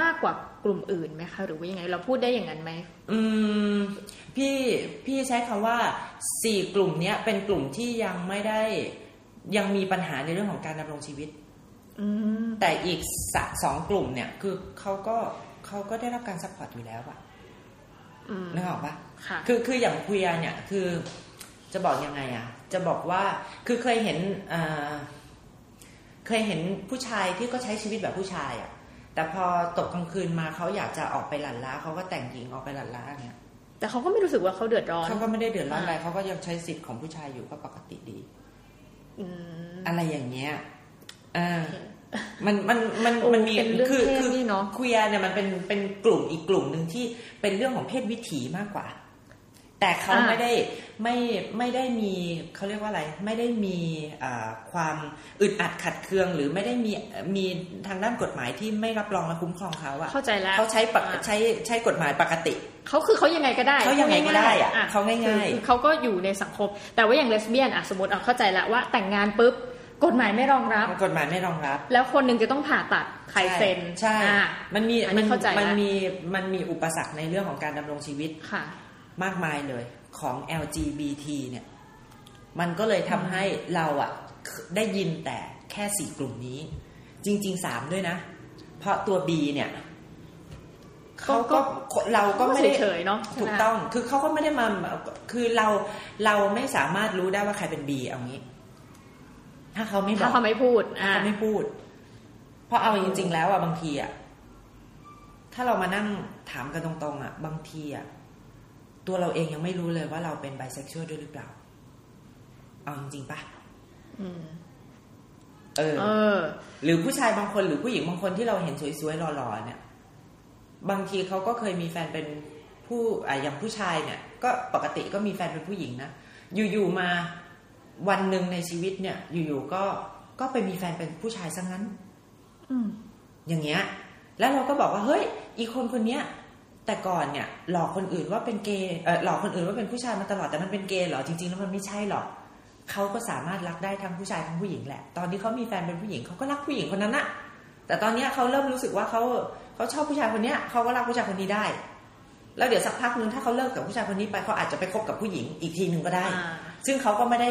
มากกว่ากลุ่มอื่นไหมคะหรือว่ายังไงเราพูดได้อย่างนั้นไหมอืมพี่พี่ใช้คำว่าสี่กลุ่มเนี้ยเป็นกลุ่มที่ยังไม่ได้ยังมีปัญหาในเรื่องของการดำรงชีวิตอืมแต่อีกสะสองกลุ่มเนี่ย คือเขาก็เขาก็ได้รับการ support อยู่แล้วอะอืมนึกออกปะค่ะคือคืออย่าง queer เนี่ย คือจะบอกยังไงอะ จะบอกว่าคือเคยเห็นอ่าเคยเห็นผู้ชายที่ก็ใช้ชีวิตแบบผู้ชายอะแต่พอตกกลางคืนมาเขาอยากจะออกไปหลั่นล้าเขาก็แต่งหญิงออกไปหลั่นล้าเนี่ยแต่เขาก็ไม่รู้สึกว่าเขาเดือดร้อนเขาก็ไม่ได้เดือดร้อนอะไรอ่าเขาก็ยังใช้สิทธิ์ของผู้ชายอยู่ก็ปกติดีอืมอะไรอย่างเงี้ยอ่ามันมันมันโอ้มันมีเป็นเรื่องคือเพศคือนี่เนอะคุยเนี่ยมันเป็นเป็นกลุ่มอีกกลุ่มหนึ่งที่เป็นเรื่องของเพศวิถีมากกว่า แต่เขาอ่าไม่ได้ไม่ไม่ได้มีเขาเรียกว่าอะไร ไม่ได้มีอ่าความอึดอัดขัดเคือง หรือไม่ได้มีมีทางด้านกฎหมายที่ไม่รับรองและคุ้มครองเขาอะเข้าใจแล้วเขาใช้ปกอ่าใช้ใช้กฎหมายปกติเขาคือเขายังไงก็ได้เขายังไงก็ได้อะอ่เขาง่ายๆคือคือเขาก็อยู่ในสังคม แต่ว่าอย่างเลสเบี้ยนอะสมมติเอาเข้าใจแล้วว่าแต่งงานปุ๊บกฎหมายไม่รองรับ กฎหมายไม่รองรับ แล้วคนหนึ่งจะต้องผ่าตัดใครเซ็นใช่อ่ามันมีอันนี้มันเข้าใจมันแล้วมีมันมีอุปสรรคในเรื่องของการดำรงชีวิตค่ะ มากมายเลยของ LGBT เนี่ย มันก็เลยทำให้เราอะได้ยินแต่แค่สี่กลุ่มนี้ จริงๆสามด้วยนะ เพราะตัว B เนี่ยเขาก็เราก็ไม่ได้เฉยๆเนาะถูกต้องคือเขาก็ไม่ได้มาคือเราเราไม่สามารถรู้ได้ว่าใครเป็น B เอางี้ ถ้าเขาไม่บถ้าอกเขาไม่พูดอ่าเขาไม่พูด เพราะเอาจริง ๆ แล้วอะบางทีอะถ้าเรามานั่งถามกันตรงๆอะบางทีอะ ตัวเราเองยังไม่รู้เลยว่าเราเป็นไบเซ็กชวลด้วยหรือเปล่า เอาจริงๆปะอืมเออเออ หรือผู้ชายบางคนหรือผู้หญิงบางคนที่เราเห็นสวยๆหล่อๆเนี่ย บางทีเขาก็เคยมีแฟนเป็นผู้อะอย่างผู้ชายเนี่ย ก็ปกติก็มีแฟนเป็นผู้หญิงนะอยู่ๆมาวันหนึ่งในชีวิตเนี่ย อยู่ๆก็ก็ไปมีแฟนเป็นผู้ชายซะงั้น อืมอย่างเงี้ย แล้วเราก็บอกว่าเฮ้ย อีกคนคนเนี้ย แต่ก่อนเนี่ยหลอกคนอื่นว่าเป็นเกย์เออหลอกคนอื่นว่าเป็นผู้ชายมาตลอดแต่มันเป็นเกย์เหรอจริงๆแล้วมันไม่ใช่หรอกเขาก็สามารถรักได้ทั้งผู้ชายทั้งผู้หญิงแหละ ตอนที่เขามีแฟนเป็นผู้หญิงเขาก็รักผู้หญิงคนนั้นอะแต่ตอนเนี้ยเขาเริ่มรู้สึกว่าเขาเขาชอบผู้ชายคนเนี้ยเขาก็รักผู้ชายคนนี้ได้ แล้วเดี๋ยวสักพักหนึ่งถ้าเขาเลิกกับผู้ชายคนนี้ไปเขาอาจจะไปคบกับผู้หญิงอีกทีหนึ่งก็ได้อ่าซึ่งเขาก็ไม่ได้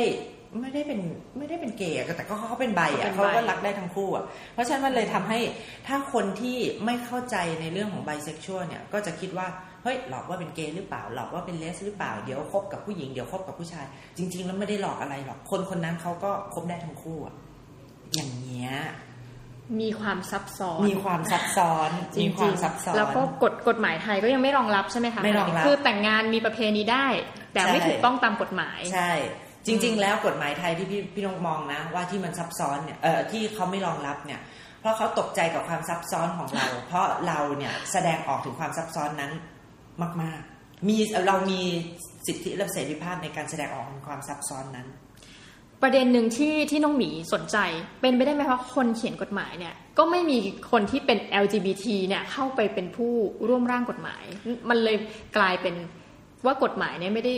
ไม่ได้เป็นไม่ได้เป็นเกย์อะแต่ก็เขาเป็นไบอะเขาเขาเป็นไบก็รักได้ทั้งคู่อะเพราะฉะนั้นมันเลยทำให้ถ้าคนที่ไม่เข้าใจในเรื่องของไบเซ็กชวลเนี่ยก็จะคิดว่าเฮ้ยหลอกว่าเป็นเกย์หรือเปล่า หลอกว่าเป็นเลสหรือเปล่า เดี๋ยวคบกับผู้หญิงเดี๋ยวคบกับผู้ชาย จริง ๆ แล้วไม่ได้หลอกอะไรหรอกคนคนนั้นเขาก็คบได้ทั้งคู่อะอย่างเงี้ยมีความซับซ้อน มีความซับซ้อนจริมีงความๆซับซ้อน แล้วก็กฎกฎหมายไทยก็ยังไม่รองรับใช่ไหมคะ ไม่รองรับ คือแต่งงานมีประเพณีได้ แต่ไม่ใช่ถูกต้องตามกฎหมาย ใช่ จริง ๆ แล้วกฎหมายไทยที่พี่พี่น้องมองนะ ว่าที่มันซับซ้อนเนี่ยเออที่เขาไม่รองรับเนี่ย เพราะเขาตกใจกับความซับซ้อนของเรา เพราะเราเนี่ยแสดงออกถึงความซับซ้อนนั้นมาก ๆ มีเรามีสิทธิและเสรีภาพในการแสดงออกถึงความซับซ้อนนั้น ประเด็นหนึ่งที่ที่น้องหมีสนใจเป็นไปได้ไหมว่าคนเขียนกฎหมายเนี่ย ก็ไม่มีคนที่เป็น LGBT เนี่ยเข้าไปเป็นผู้ร่วมร่างกฎหมาย มันเลยกลายเป็นว่ากฎหมายเนี่ยไม่ได้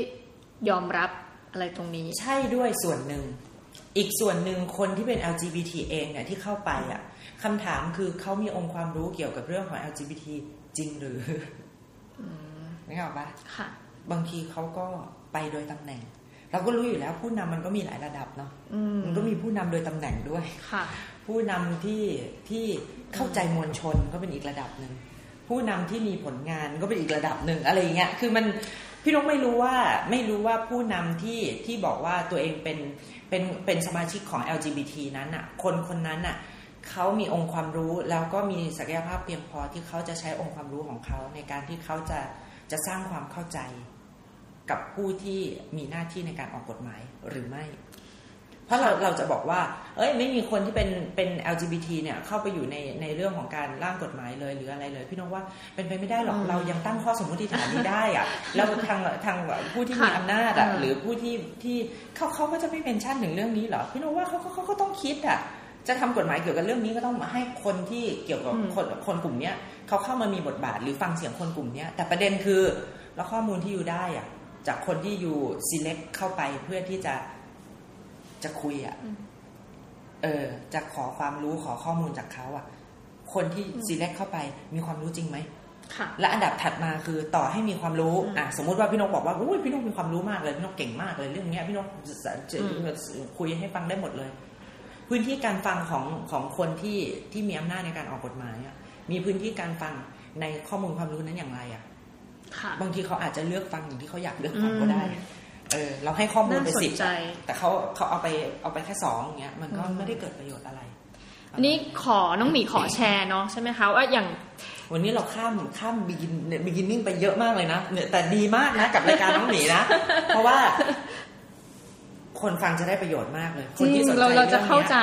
ยอมรับ อะไรตรงนี้ ใช่ด้วยส่วนหนึ่ง อีกส่วนหนึ่งคนที่เป็น LGBT เองเนี่ยที่เข้าไปอะคำถามคือเขามีองค์ความรู้เกี่ยวกับเรื่องของ LGBT จริงหรืออไม่ออกปะค่ะ บางทีเขาก็ไปโดยตำแหน่ง เราก็รู้อยู่แล้วผู้นำมันก็มีหลายระดับเนาะอืมมันก็มีผู้นำโดยตำแหน่งด้วยค่ะ ผู้นำที่ที่เข้าใจมวลชนก็เป็นอีกระดับหนึ่งผู้นำที่มีผลงานก็เป็นอีกระดับหนึ่งอะไรอย่างเงี้ย คือมันพี่นกไม่รู้ว่าไม่รู้ว่าผู้นำที่ที่บอกว่าตัวเองเป็นเป็นเป็นสมาชิกของ LGBT นั้นอะ คนคนนั้นอะเขามีองค์ความรู้แล้วก็มีศักยภาพเพียงพอที่เขาจะใช้องค์ความรู้ของเขาในการที่เขาจะจะสร้างความเข้าใจกับผู้ที่มีหน้าที่ในการออกกฎหมายหรือไม่ เพราะเราเราจะบอกว่า เอ้ยไม่มีคนที่เป็นเป็น LGBT เนี่ยเข้าไปอยู่ในในเรื่องของการร่างกฎหมายเลยหรืออะไรเลย พี่น้องว่าเป็นไปไม่ได้หรอกอืมเรายังตั้งข้อสมมติฐานนี้ได้อะแล้วทางทางผู้ที่มีค่ะอำนาจอะอืมหรือผู้ที่ที่เขาเขาก็จะไม่เป็นชั่นถึงเรื่องนี้เหรอพี่น้องว่าเขาเขาเขาก็ต้องคิดอะจะทำกฎหมายเกี่ยวกับเรื่องนี้ก็ต้องมาให้คนที่เกี่ยวกับคนคนกลุ่มเนี้ยเขาเข้ามามีบทบาทหรือฟังเสียงคนกลุ่มเนี้ยแต่ประเด็นคือแล้วข้อมูลที่อยู่ได้อะจากคนที่อยู่ select เข้าไปเพื่อที่จะ จะคุยอะเออ จะขอความรู้ขอข้อมูลจากเขาอะคนที่ select เข้าไปมีความรู้จริงไหมค่ะและอันดับถัดมาคือต่อให้มีความรู้อืมอะสมมุติว่าพี่นกบอกว่าอุ้ยพี่นกมีความรู้มากเลยพี่นกเก่งมากเลยเรื่องเนี้ยพี่นกจะจะอืมคุยให้ฟังได้หมดเลย พื้นที่การฟังของของคนที่ที่มีอำนาจในการออกกฎหมายอะมีพื้นที่การฟังในข้อมูลความรู้นั้นอย่างไรอะค่ะบางทีเขาอาจจะเลือกฟังอย่างที่เขาอยากเลือกฟังก็ได้อืม เออเราให้ข้อมูลไปน่าสนสิบใจแต่เขาเขาเอาไปเอาไปแค่สองอย่างเงี้ยมันก็อืมไม่ได้เกิดประโยชน์อะไร อันนี้ขอน้องหมีขอแชร์เนาะใช่ไหมคะว่าอย่างวันนี้เราข้ามข้ามบิกินบิกินนิ่งไปเยอะมากเลยนะเนี่ยแต่ดีมากนะกับรายการน้องหมีนะ เพราะว่า คนฟังจะได้ประโยชน์มากเลยจคนริที่งสนใจเราเราจะองนี้ยเข้าใจ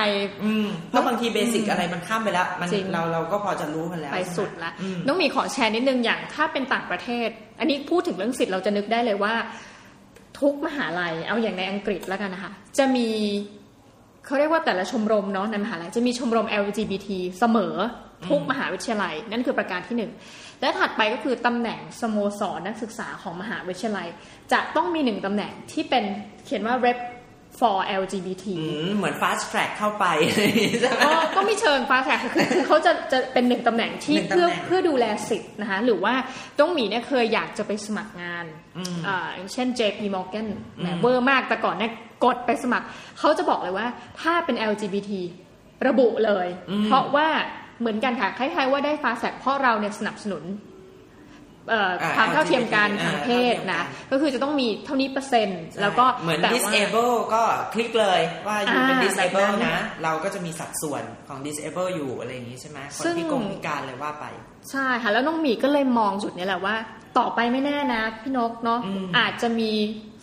อืมเพราะบางทีเบสิกอะไรมันข้ามไปแล้วมันจริงเราเราก็พอจะรู้กันแล้วไปสุดละอืมน้องหมีขอแชร์นิดนึงอย่างถ้าเป็นต่างประเทศ อันนี้พูดถึงเรื่องสิทธิ์เราจะนึกได้เลยว่า ทุกมหาลัย เอาอย่างในอังกฤษแล้วกันนะคะ จะมีเขาเรียกว่าแต่ละชมรมเนาะในมหาลัยจะมีชมรม LGBT เสมอทุกมหาวิทยาลัย นั่นคือประการที่หนึ่งและถัดไปก็คือตำแหน่งสโมสรนักศึกษาของมหาวิทยาลัย จะต้องมีหนึ่งตำแหน่งที่เป็นเขียนว่า rep for LGBT อืมเหมือน fast track เข้าไปใช่ไหมก็ก็ไม่เชิงฟ้าแสกคือคือเขาจะจะเป็นหนึ่งตำแหน่งที่หนึ่งตำเพื่อแหน่งเพื่อดูแลสิทธิ์นะคะหรือว่าต้องหมีเนี่ยเคยอยากจะไปสมัครงานอืมอ่าอย่างเช่น JP Morgan แหมอืมเวอร์มากแต่ก่อนเนี่ยกดไปสมัคร เขาจะบอกเลยว่าถ้าเป็น LGBT ระบุเลย เพราะว่าเหมือนกันค่ะ คล้ายๆว่าได้ฟ้าแสกเพราะเราเนี่ยสนับสนุนเอ่ออ่า ความเท่าเทียมกัน LGBT ทางเพศนะอ่าเท่าเทียมกันก็คือจะต้องมีเท่านี้เปอร์เซ็นต์ แล้วก็เหมือนแต่ว่า disable ก็คลิกเลยว่าอยู่เป็นอ่า disable แบบนั้นนะ เราก็จะมีสัดส่วนของ disable อยู่อะไรอย่างนี้ใช่ไหมคนซึ่งพิกงพิการเลยว่าไป ใช่ค่ะ แล้วน้องหมีก็เลยมองจุดนี้แหละว่า ต่อไปไม่แน่นะ พี่นกเนาะอืมอาจจะมี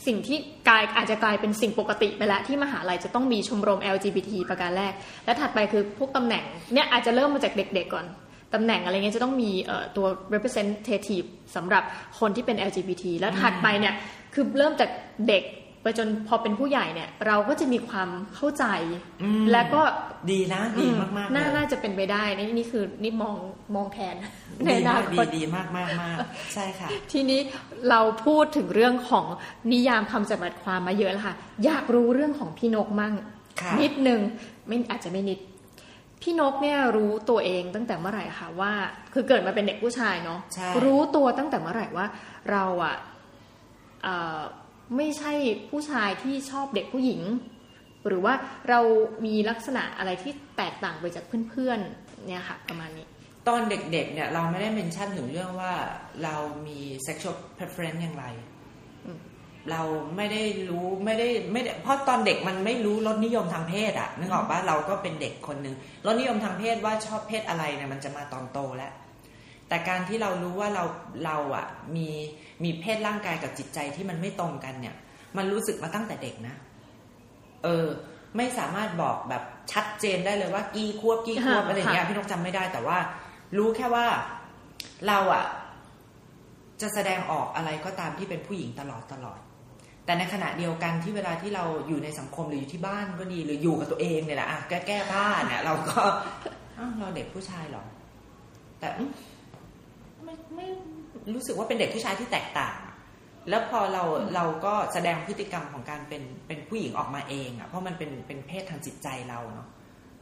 สิ่งที่กลายอาจจะกลายเป็นสิ่งปกติไปแล้วที่มหาลัยจะต้องมีชมรม LGBT ประการแรก และถัดไปคือพวกตำแหน่งเนี่ยอาจจะเริ่มมาจากเด็ก ๆก่อน ตำแหน่งอะไรเงี้ยจะต้องมีเอ่อตัว representative สำหรับคนที่เป็น LGBT แล้วถัดไปเนี่ยคือเริ่มจากเด็กไปจนพอเป็นผู้ใหญ่เนี่ย เราก็จะมีความเข้าใจอืมและก็ดีนะดีมากๆน่าเลยน่าจะเป็นไปได้นี่นี่คือนี่มองมองแทนในดีอนามากคดีตดีมากมากมากใช่ค่ะ ทีนี้เราพูดถึงเรื่องของนิยามคำจำกัดความมาเยอะแล้วค่ะ อยากรู้เรื่องของพี่นกมั่งค่ะนิดนึงไม่อาจจะไม่นิด พี่นกเนี่ยรู้ตัวเองตั้งแต่เมื่อไหร่คะว่า คือเกิดมาเป็นเด็กผู้ชายเนาะใช่รู้ตัวตั้งแต่เมื่อไหร่ว่า เราอะเอ่อไม่ใช่ผู้ชายที่ชอบเด็กผู้หญิง หรือว่าเรามีลักษณะอะไรที่แตกต่างไปจากเพื่อนๆเนี่ยค่ะ ประมาณนี้ ตอนเด็กๆเนี่ยเราไม่ได้เมนชั่นถึงเรื่องว่าเรามี sexual preference อย่างไรอืม เราไม่ได้รู้ไม่ได้ไม่ได้เพราะตอนเด็กมันไม่รู้รสนิยมทางเพศอะนึกออกปะเราก็เป็นเด็กคนหนึ่งรสนิยมทางเพศว่าชอบเพศอะไรเนี่ยมันจะมาตอนโตแล้ว แต่การที่เรารู้ว่าเราเราอะมีมีเพศร่างกายกับจิตใจที่มันไม่ตรงกันเนี่ย มันรู้สึกมาตั้งแต่เด็กนะ เออ ไม่สามารถบอกแบบชัดเจนได้เลยว่า กี่ควบกี่ควบค่ะอะไรอย่างเงี้ยค่ะพี่นกจำไม่ได้แต่ว่า รู้แค่ว่าเราอะจะแสดงออกอะไรก็ตามที่เป็นผู้หญิงตลอดตลอด แต่ในขณะเดียวกันที่เวลาที่เราอยู่ในสังคมหรืออยู่ที่บ้านก็ดีหรืออยู่กับตัวเองเนี่ยแหละอะแก้แก้ผ้าเนี่ยเราก็อ้าวเราเด็กผู้ชายเหรอ แต่อืมไม่ไม่รู้สึกว่าเป็นเด็กผู้ชายที่แตกต่างอะแล้วพอเราเราก็แสดงพฤติกรรมของการเป็นเป็นผู้หญิงออกมาเองอะเพราะมันเป็นเป็นเพศทางจิตใจเราเนาะ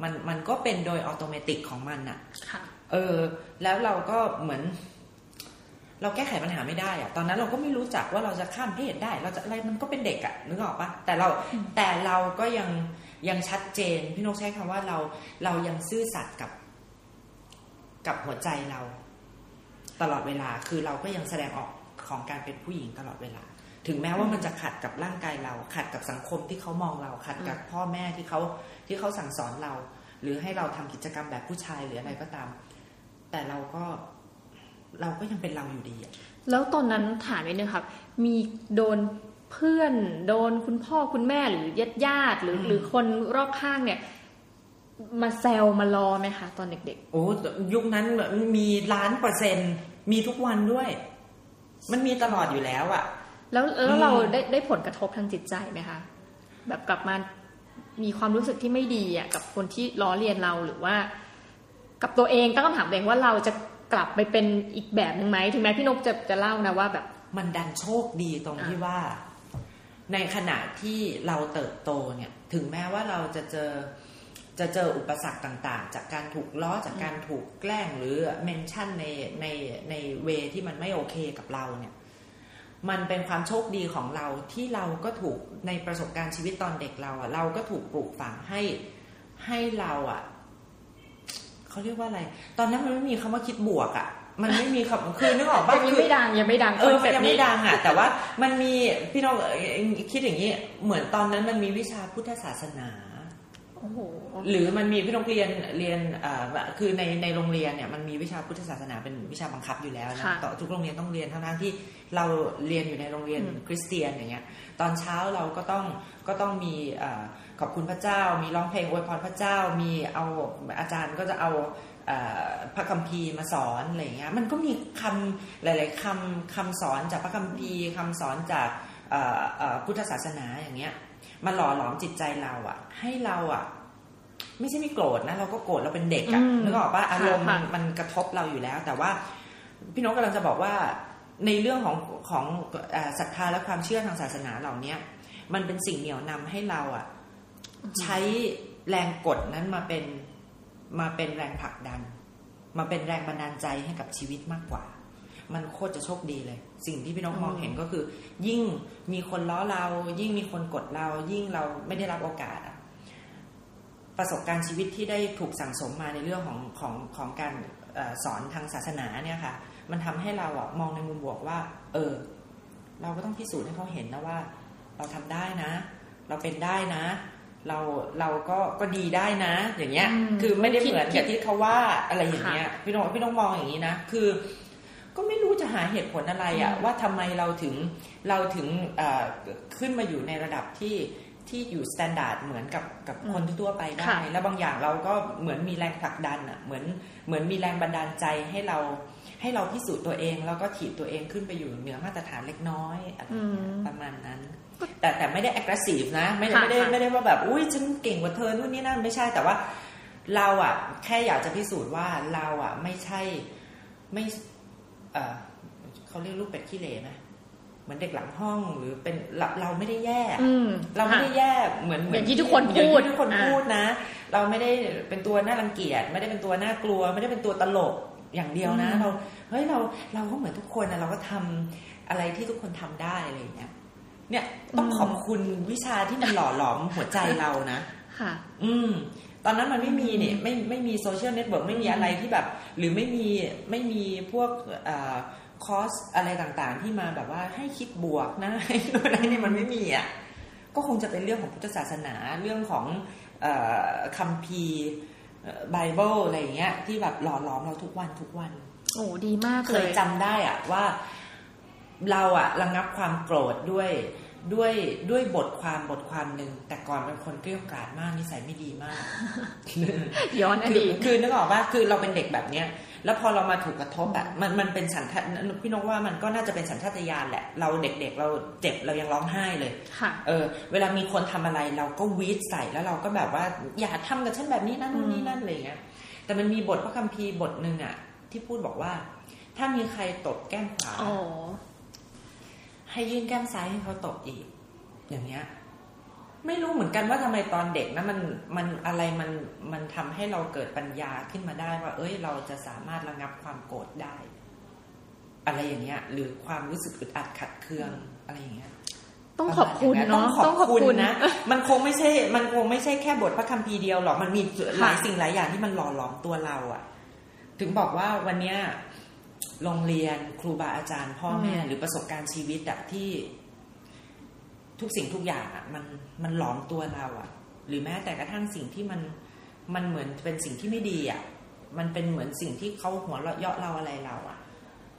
มันมันก็เป็นโดยอัตโนมัติของมันอะค่ะเออ แล้วเราก็เหมือน เราแก้ไขปัญหาไม่ได้อะตอนนั้นเราก็ไม่รู้จักว่าเราจะข้ามเพศได้ เราจะอะไรมันก็เป็นเด็กอะนึกออกปะแต่เราแต่เราก็ยังยังชัดเจน พี่นกใช้คำว่าเราเรายังซื่อสัตย์กับ กับหัวใจเรา ตลอดเวลาคือเราก็ยังแสดงออกของการเป็นผู้หญิงตลอดเวลา ถึงแม้ว่ามันจะขัดกับร่างกายเรา ขัดกับสังคมที่เขามองเราขัดกับพ่อแม่ที่เขาที่เขาสั่งสอนเรา หรือให้เราทำกิจกรรมแบบผู้ชายหรืออะไรก็ตาม แต่เราก็ เราก็ยังเป็นเราอยู่ดีอะแล้วตอนนั้นถามนิดนึงครับ มีโดนเพื่อนโดนคุณพ่อคุณแม่หรือญาติญาติๆหรืออืมหรือคนรอบข้างเนี่ย มาแซวมารอไหมคะ ตอนเด็กโอ้ยุคนั้นมีล้านเปอร์เซ็นต์มีทุกวันด้วย มันมีตลอดอยู่แล้วอะๆ แล้วแล้วอืมเราได้ได้ผลกระทบทางจิตใจไหมคะ แบบกลับมามีความรู้สึกที่ไม่ดีอะกับคนที่ล้อเลียนเราหรือว่า กับตัวเองตั้งคำถามตัวเองว่าเราจะ กลับไปเป็นอีกแบบหนึ่งไหมถึงแม้พี่นกจะจะเล่านะว่าแบบมันดันโชคดีตรงอะที่ว่า ในขณะที่เราเติบโตเนี่ย ถึงแม้ว่าเราจะเจอจะเจออุปสรรคต่างๆ จากการถูกล้อจากการถูกแกล้งหรือเมนชั่นในในในเวที่มันไม่โอเคกับเราเนี่ย มันเป็นความโชคดีของเราที่เราก็ถูกในประสบการณ์ชีวิตตอนเด็กเราอะเราก็ถูกปลูกฝังให้ให้เราอะ เขาเรียกว่าอะไร ตอนนั้นมันไม่มีคำว่าคิดบวกอะมันไม่มีคำคือนึกออกปะยังคือไม่ดังยังไม่ดังเออคอนซ็ปต์ยังนี้ไม่ดังอะ แต่ว่ามันมีพี่น้องเอ่อคิดอย่างนี้ เหมือนตอนนั้นมันมีวิชาพุทธศาสนาโอ้โหหรือมันมีพี่น้องเรียนเรียนเอ่อคือในในโรงเรียนเนี่ยมันมีวิชาพุทธศาสนาเป็นวิชาบังคับอยู่แล้วนะค่ะต่อทุกโรงเรียนต้องเรียนทั้งๆที่เราเรียนอยู่ในโรงเรียนอืมคริสเตียนอย่างเงี้ยตอนเช้าเราก็ต้องก็ต้องมีเอ่อ ขอบคุณพระเจ้า มีร้องเพลงอวยพรพระเจ้า มีเอาอาจารย์ก็จะเอาเอ่อพระคัมภีร์มาสอนอะไรอย่างเงี้ยมันก็มีคำหลาย ๆคำคำสอนจากพระคัมภีร์คำสอนจากเอ่อเอ่อพุทธศาสนาอย่างเงี้ยมาหล่อหลอมจิตใจเราอะให้เราอะไม่ใช่ไม่โกรธนะ เราก็โกรธเราเป็นเด็กอะอืมนึกออกปะอารมณ์มันค่ะมันกระทบเราอยู่แล้ว แต่ว่าพี่นกกำลังจะบอกว่าในเรื่องของของเอ่อศรัทธาและความเชื่อทางศาสนาเหล่าเนี้ยมันเป็นสิ่งเหนี่ยวนำให้เราอะ ใช้แรงกดนั้นมาเป็นมาเป็นแรงผลักดัน มาเป็นแรงบันดาลใจให้กับชีวิตมากกว่า มันโคตรจะโชคดีเลย สิ่งที่พี่นกมองเห็นก็คือ ยิ่งมีคนล้อเรา ยิ่งมีคนกดเรา ยิ่งเราไม่ได้รับโอกาสอะประสบการณ์ชีวิตที่ได้ถูกสั่งสมมาในเรื่องของของของการเออสอนทางศาสนาเนี่ยค่ะ มันทำให้เราอะมองในมุมบวกว่า เออ เราก็ต้องพิสูจน์ให้เขาเห็นนะว่า เราทำได้นะ เราเป็นได้นะ เราเราก็ก็ดีได้นะ อย่างเงี้ยอืมคือไม่ได้เหมือนคิกัดบที่เขาว่าอะไรอย่างเงี้ยพี่น้องพี่น้องมองอย่างนี้นะคือ ก็ไม่รู้จะหาเหตุผลอะไรอะว่าทำไมเราถึงเราถึงเอ่อขึ้นมาอยู่ในระดับที่ที่อยู่ standard เหมือนกับกับคนทั่วๆไปได้ค่ะแล้วบางอย่างเราก็เหมือนมีแรงผลักดันอะเหมือนเหมือนมีแรงบันดาลใจให้เราให้เราพิสูจน์ตัวเอง แล้วก็ถีบตัวเองขึ้นไปอยู่เหนือมาตรฐานเล็กน้อยอะไรอย่างเงี้ยอืมประมาณนั้นก็ แต่แต่ไม่ได้ aggressive นะ ไม่ได้ค่ะไม่ได้ค่ะไม่ได้ว่าแบบอุ้ยฉันเก่งกว่าเธอนู่นนี่นั่นไม่ใช่แต่ว่า เราอะ แค่อยากจะพิสูจน์ว่าเราอะ ไม่ใช่ไม่เออเขาเรียกลูกเป็ดขี้เหร่ไหมเหมือนเด็กหลังห้องหรือเป็นเราเราไม่ได้แย่อืมเราไม่ได้ค่ะแย่เหมือนเหมือย่างที่ทุกคนพูดอย่างที่ทุกคนอ่าพูดนะ เราไม่ได้เป็นตัวน่ารังเกียจไม่ได้เป็นตัวน่ากลัว ไม่ได้เป็นตัวตลกอย่างเดียวนะ เราเฮ้ยเราเราก็เหมือนทุกคนนะเราก็ทำอะไรที่ทุกคนทำได้อะไรอย่างเงี้ย เนี่ยต้องขอบคุณวิชาที่มันหล่อหลอมหัวใจเรานะค่ะ อืม ตอนนั้นมันไม่มีเนี่ย ไม่ไม่มี social network ไม่มีอะไรที่แบบ หรือไม่มีไม่มีพวกคอร์สอะไรต่างๆ ที่มาแบบว่าให้คิดบวกนะให้อะไรนี่มันไม่มีอะก็คงจะเป็นเรื่องของพุทธศาสนาเรื่องของเออคัมภีร์ไบเบิลอะไรอย่างเงี้ย ที่แบบหล่อหลอมเราทุกวันทุกวัน โอ้ดีมากเคเลยยจำได้อะว่า เราอะระงับความโกรธด้วยด้วยด้วยบทความบทความหนึ่งแต่ก่อนเป็นคนเกลี้ยกล่อมมากนิสัยไม่ดีมาก ย้อนอคือดีตคือนึกออกว่าคือเราเป็นเด็กแบบเนี้ยแล้วพอเรามาถูกกระทบอะมันมันเป็นสัญชาตพี่นกว่ามันก็น่าจะเป็นสัญชาตญาณแหละ เราเด็กๆ เราเจ็บเรายังร้องไห้เลยค่ะเออ เวลามีคนทำอะไรเราก็วีดใส่แล้วเราก็แบบว่า อย่าทำกับฉันแบบนี้นั่นนู่นนี่นั่นอะไรอย่างเงี้ยแต่มันมีบทพระคัมภีร์บทหนึ่งอะที่พูดบอกว่า ถ้ามีใครตบแก้มขวาอ๋อ ให้ยื่นแก้มซ้ายให้เขาตบอีก อย่างเงี้ย ไม่รู้เหมือนกันว่าทำไมตอนเด็กนะมันมันอะไรมันมันทำให้เราเกิดปัญญาขึ้นมาได้ว่า เอ้ย เราจะสามารถระงับความโกรธได้ อะไรอย่างเงี้ย หรือความรู้สึกอึดอัดขัดเคืองอะไรอย่างเงี้ยต้องขอบคุณประมณเนาะต้องขอบคุณนะ มันคงไม่ใช่ มันคงไม่ใช่แค่บทพระคัมภีร์เดียวหรอก มันมีหลายสิ่งหลายอย่างที่มันหล่อหลอมตัวเราอะถึงบอกว่าวันเนี้ย โรงเรียนครูบาอาจารย์ พ่อแม่อืมหรือประสบการณ์ชีวิตอะที่ทุกสิ่งทุกอย่างอะมันมันหลอมตัวเราอะหรือแม้แต่กระทั่งสิ่งที่มันมันเหมือนเป็นสิ่งที่ไม่ดีอะมันเป็นเหมือนสิ่งที่เขาหัวเราะเยาะเราอะไรเราอะ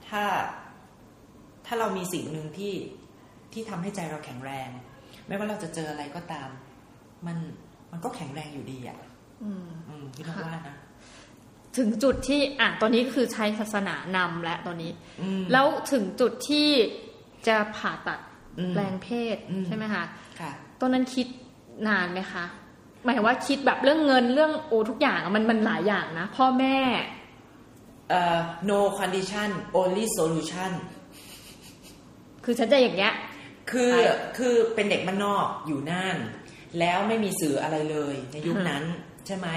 ถ้าถ้าเรามีสิ่งหนึ่งที่ที่ทำให้ใจเราแข็งแรง ไม่ว่าเราจะเจออะไรก็ตาม มันมันก็แข็งแรงอยู่ดีอะ่ะ อืมอืมพี่ต้องว่านะ ถึงจุดที่อะตอนนี้คือใช้ศาสนานำแล้วตอนนี้อืมแล้วถึงจุดที่จะผ่าตัดอืมแปลงเพศอืมใช่ไหมคะค่ะตอนนั้นคิดนานไหมคะหมายถึงว่าคิดแบบเรื่องเงินเรื่องโอทุกอย่างอะมันมันหลายอย่างนะ พ่อแม่เอ่อ no condition only solution คือฉันจะอย่างเงี้ย คือใช่คือเป็นเด็กบ้านนอกอยู่น่าน แล้วไม่มีสื่ออะไรเลยในยุคนั้นใช่ไหม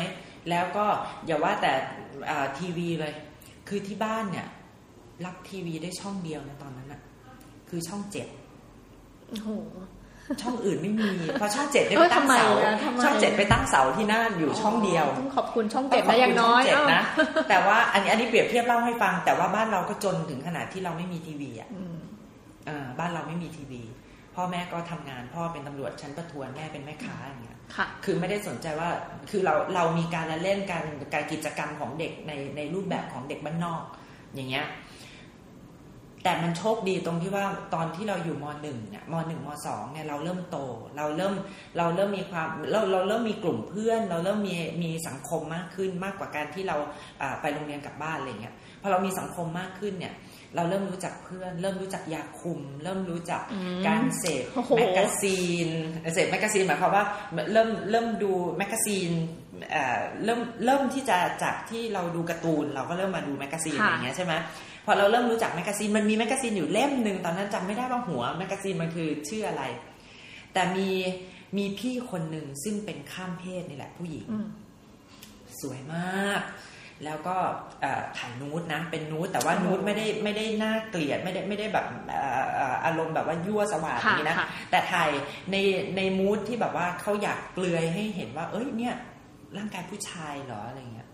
แล้วก็อย่าว่าแต่อ่า ทีวีเลย คือที่บ้านเนี่ยรับทีวีได้ช่องเดียวในตอนนั้นอะคือช่องเจ็ดโอ้โหช่องอื่นไม่มีเพราะช่องเจ็ดได้เอไปอตั้งทำไมเสาอะทำไมช่องเจ็ดไปตั้งเสาที่น่านอยู่ช่องเดียวต้องขอบคุณช่องเจ็ดนะอย่างน้อยต้ขบคุณช่งเจ็ดเอ้านะแต่ว่าอันนี้อันนี้เปรียบเทียบเล่าให้ฟัง แต่ว่าบ้านเราก็จนถึงขนาดที่เราไม่มีทีวีอะอืมเออบ้านเราไม่มีทีวี พ่อแม่ก็ทำงานพ่อเป็นตำรวจชั้นประทวนแม่เป็นแม่ค้าอย่างเงี้ย ค่ะคือไม่ได้สนใจว่าคือเราเรามีการละเล่นการการกิจกรรมของเด็กในในรูปแบบของเด็กบ้านนอก อย่างเงี้ยแต่มันโชคดีตรงที่ว่าตอนที่เราอยู่มหนึ่งเนี่ยมหนึ่งมสองเนี่ยเราเริ่มโต เราเริ่มเราเริ่มมีความเราเราเริ่มมีกลุ่มเพื่อน เราเริ่มมีมีสังคมมากขึ้นมากกว่าการที่เราไปโรงเรียนกลับบ้านอะไรเงี้ยพอเรามีสังคมมากขึ้นเนี่ย เราเริ่มรู้จักเพื่อน เริ่มรู้จักยาคุม เริ่มรู้จักอืมการเสพโอ้โห magazine เสพ magazine หมายความว่าเริ่มเริ่มดู magazineเอ่อเริ่มเริ่มที่จะจากที่เราดูการ์ตูน เราก็เริ่มมาดู magazine ค่ะอย่างเงี้ยใช่ไหมพอเราเริ่มรู้จัก magazine มันมี magazine อยู่เล่มหนึ่งตอนนั้นจำไม่ได้ว่าหัว magazine มันคือชื่ออะไร แต่มีมีพี่คนหนึ่งซึ่งเป็นข้ามเพศนี่แหละผู้หญิงอืมสวยมาก แล้วก็เอ่อถ่ายนูดนะ เป็นนูดแต่ว่านูดไม่ได้ไม่ได้น่าเกลียดไม่ได้ไม่ได้แบบเอ่อเอ่ออารมณ์แบบว่ายั่วสวาทอย่างนี้นะค่ะแต่ถ่ายในใน mood ที่แบบว่าเขาอยากเปลือยให้เห็นว่า เอ้ยเนี่ยร่างกายผู้ชายเหรออะไรเงี้ยอืมเออ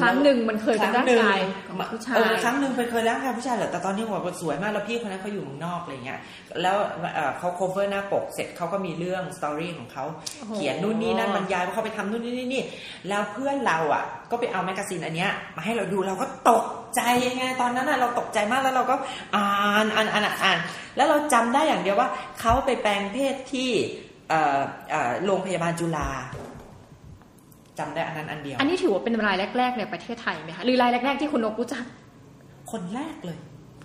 ครั้งหนึ่งมันเคยเป็นร่างกายคของหนึ่ผู้ชายเออครั้งหนึ่งเคยร่างกายผู้ชายเหรอแต่ตอนนี้บอกว่าสวยมากแล้วพี่คนนั้นเขาอยู่เมืองนอกอะไรเงี้ยแล้วเอ่อเขา cover หน้าปกเสร็จเขาก็มีเรื่อง story ของเขาโอ้โหเขียนนู่นนี่นั่นบรรยายว่าเขาไปทำนู่นนี่นี่แล้วเพื่อนเราอะ ก็ไปเอา magazine อันเนี้ยมาให้เราดูเราก็ตกใจไงตอนนั้นอะเราตกใจมากแล้วเราก็อ่านอ่านอ่านอ่านแล้วเราจำได้อย่างเดียวว่าเขาไปแปลงเพศที่เอ่อเอ่อโรงพยาบาลจุฬา จำได้อันนั้นอันเดียว อันนี้ถือว่าเป็นรายแรก ๆ ในประเทศไทยไหมคะหรือรายแรก ๆ ที่คุณนกรู้จัก คนแรกเลย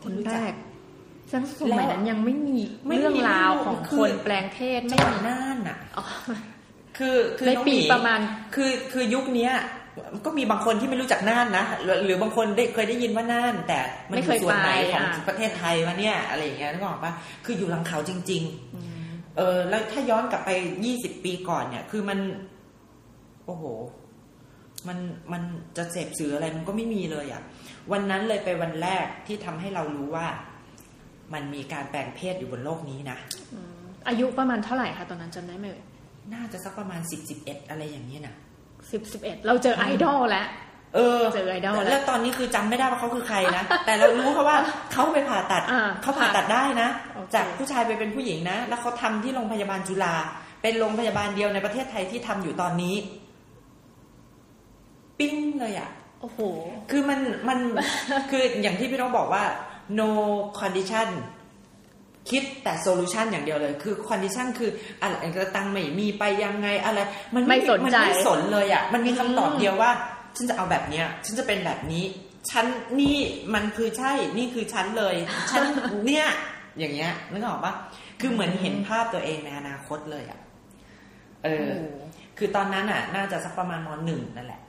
คนที่แรจักซึ่งสมัยนั้นยังไม่มีไม่มีเรื่องราวของคือคนแปลงเพศไม่จังหวัดมีน่านอะอ๋อคือคือในน้องปีหประมาณคือคือยุคเนี้ยก็มีบางคนที่ไม่รู้จักน่านนะหรือหรือบางคนได้เคยได้ยินว่าน่าน แต่มันอยู่ส่วนไหนของประเทศไทยวะเนี่ยอะไรอย่างเงี้ยนึกออกปะคืออยู่หลังเขาจริง ๆ เออแล้วถ้าย้อนกลับไปยี่สิบปีก่อนเนี่ย คือมัน โอ้โห มันมันจะเสพสื่ออะไรมันก็ไม่มีเลยอะ่ะ วันนั้นเลยไปวันแรกที่ทำให้เรารู้ว่า มันมีการแปลงเพศอยู่บนโลกนี้นะอายุประมาณเท่าไหร่คะตอนนั้นจำได้ไหมน่าจะสักประมาณสิบสิบเอ็ดอะไรอย่างนี้นะสิบสิบเอ็ดเราเจอไอดอลแล้วเออเจอไอดอลแล้วแล้วตอนนี้คือจำไม่ได้ว่าเขาคือใครนะ แต่เรารู้เขาว่าเขาไปผ่าตัดอ่าเขาผ่าตัดได้นะโอเคจากผู้ชายไปเป็นผู้หญิงนะ แล้วเขาทำที่โรงพยาบาลจุฬาเป็นโรงพยาบาลเดียวในประเทศไทยที่ทำอยู่ตอนนี้ ปิ้งเลยอะโอ้โห คือมันมันคืออย่างที่พี่น้องบอกว่า no condition คิดแต่ solution อย่างเดียวเลย คือ condition คืออะไรก็ตังค์ไม่มีไปยังไงอะไร มันไม่สนใจมันไม่สนเลยอะ่ะ มันมีคำตอบเดียวว่า ฉันจะเอาแบบเนี้ย ฉันจะเป็นแบบนี้ ฉันนี่มันคือใช่ นี่คือฉันเลย ฉันเนี่ย อย่างเงี้ยนึกออกปะคือเหมือนเห็นภาพตัวเองในอนาคตเลยอะ่ะ เออ คือตอนนั้นอะ น่าจะสักประมาณมหนึ่งนั่นแหละ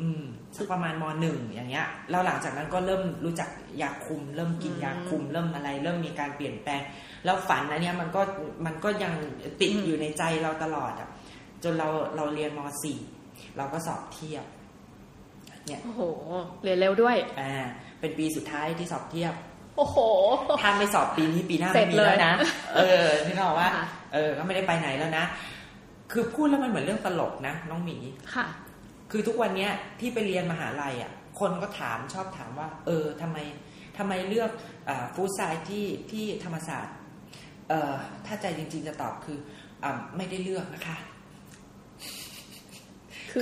อืมสักประมาณมหนึ่งอย่างเงี้ยแล้วหลังจากนั้นก็เริ่มรู้จักยาคุม เริ่มกินยาคุม เริ่มอะไร เริ่มมีการเปลี่ยนแปลง แล้วฝันอันเนี้ยมันก็มันก็ยังติดอยู่ในใจเราตลอดอะจนเราเราเรียนมสี่เราก็สอบเทียบเนี่ยโอ้โหเรียนเร็วด้วยอ่าเป็นปีสุดท้ายที่สอบเทียบ โอ้โหถ้าไม่สอบปีนี้ปีหน้าเสร็ไม่จมีเลยแล้วนะเออที่เราว่าค่ะเออ ก็ไม่ได้ไปไหนแล้วนะคือพูดแล้วมันเหมือนเรื่องตลกนะน้องหมีค่ะ คือทุกวันเนี้ยที่ไปเรียนมหาลัยอะคนก็ถามชอบถามว่า เออทำไมทำไมเลือกฟู้ดไซด์ที่ที่ธรรมศาสตร์เอ่อถ้าใจจริง ๆจะตอบคืออ่าไม่ได้เลือกนะคะ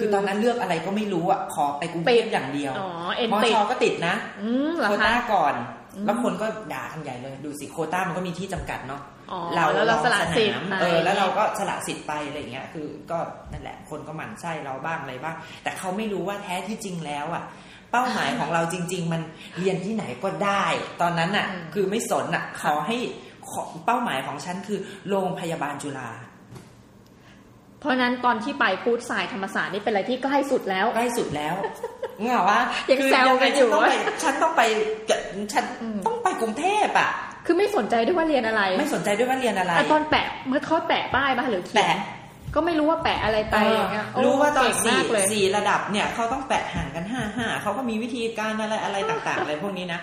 คือตอนนั้นเลือกอะไรก็ไม่รู้อะขอไปกรุงเทพอย่างเดียวอ๋อเอ็นมติดชก็ติดนะอืมเหรอโควคะต้าก่อนอืมแล้วคนก็ด่ากันใหญ่เลย ดูสิโควต้ามันก็มีที่จำกัดเนาะ อ๋อแล้วเราสละสิทธิ์ลองไปเออแล้วเราก็สละสิทธิ์ไปอะไรอย่างเงี้ย คือก็นั่นแหละคนก็หมั่นไส้เราบ้างอะไรบ้าง แต่เขาไม่รู้ว่าแท้ที่จริงแล้วอะ เป้าหมายของเราจริง ๆ มันเรียนที่ไหนก็ได้ ตอนนั้นอะอืมคือไม่สนอะขอให้ขอเป้าหมายของฉันคือโรงพยาบาลจุฬาเพราะฉะนั้นตอนที่ไปพูดสายธรรมศาสตร์นี่เป็นอะไรที่ใกล้สุดแล้วใกล้สุดแล้วเงาว่ายังแซวกันอยู่ว่าฉันต้องไปฉันอืมต้องไปกรุงเทพอะ คือไม่สนใจด้วยว่าเรียนอะไร ไม่สนใจด้วยว่าเรียนอะไรอะตอนแปะเมื่อเขาแปะป้ายมาหรือเขียนแปะก็ไม่รู้ว่าแปะอะไรไปอย่างเงี้ยโอ้รู้ว่าตอนเก่งสี่มากเลยสี่ระดับเนี่ยเขาต้องแปะห่างกันห้าห้าเขาก็มีวิธีการอะไรอะไรต่างๆ อะไรพวกนี้นะ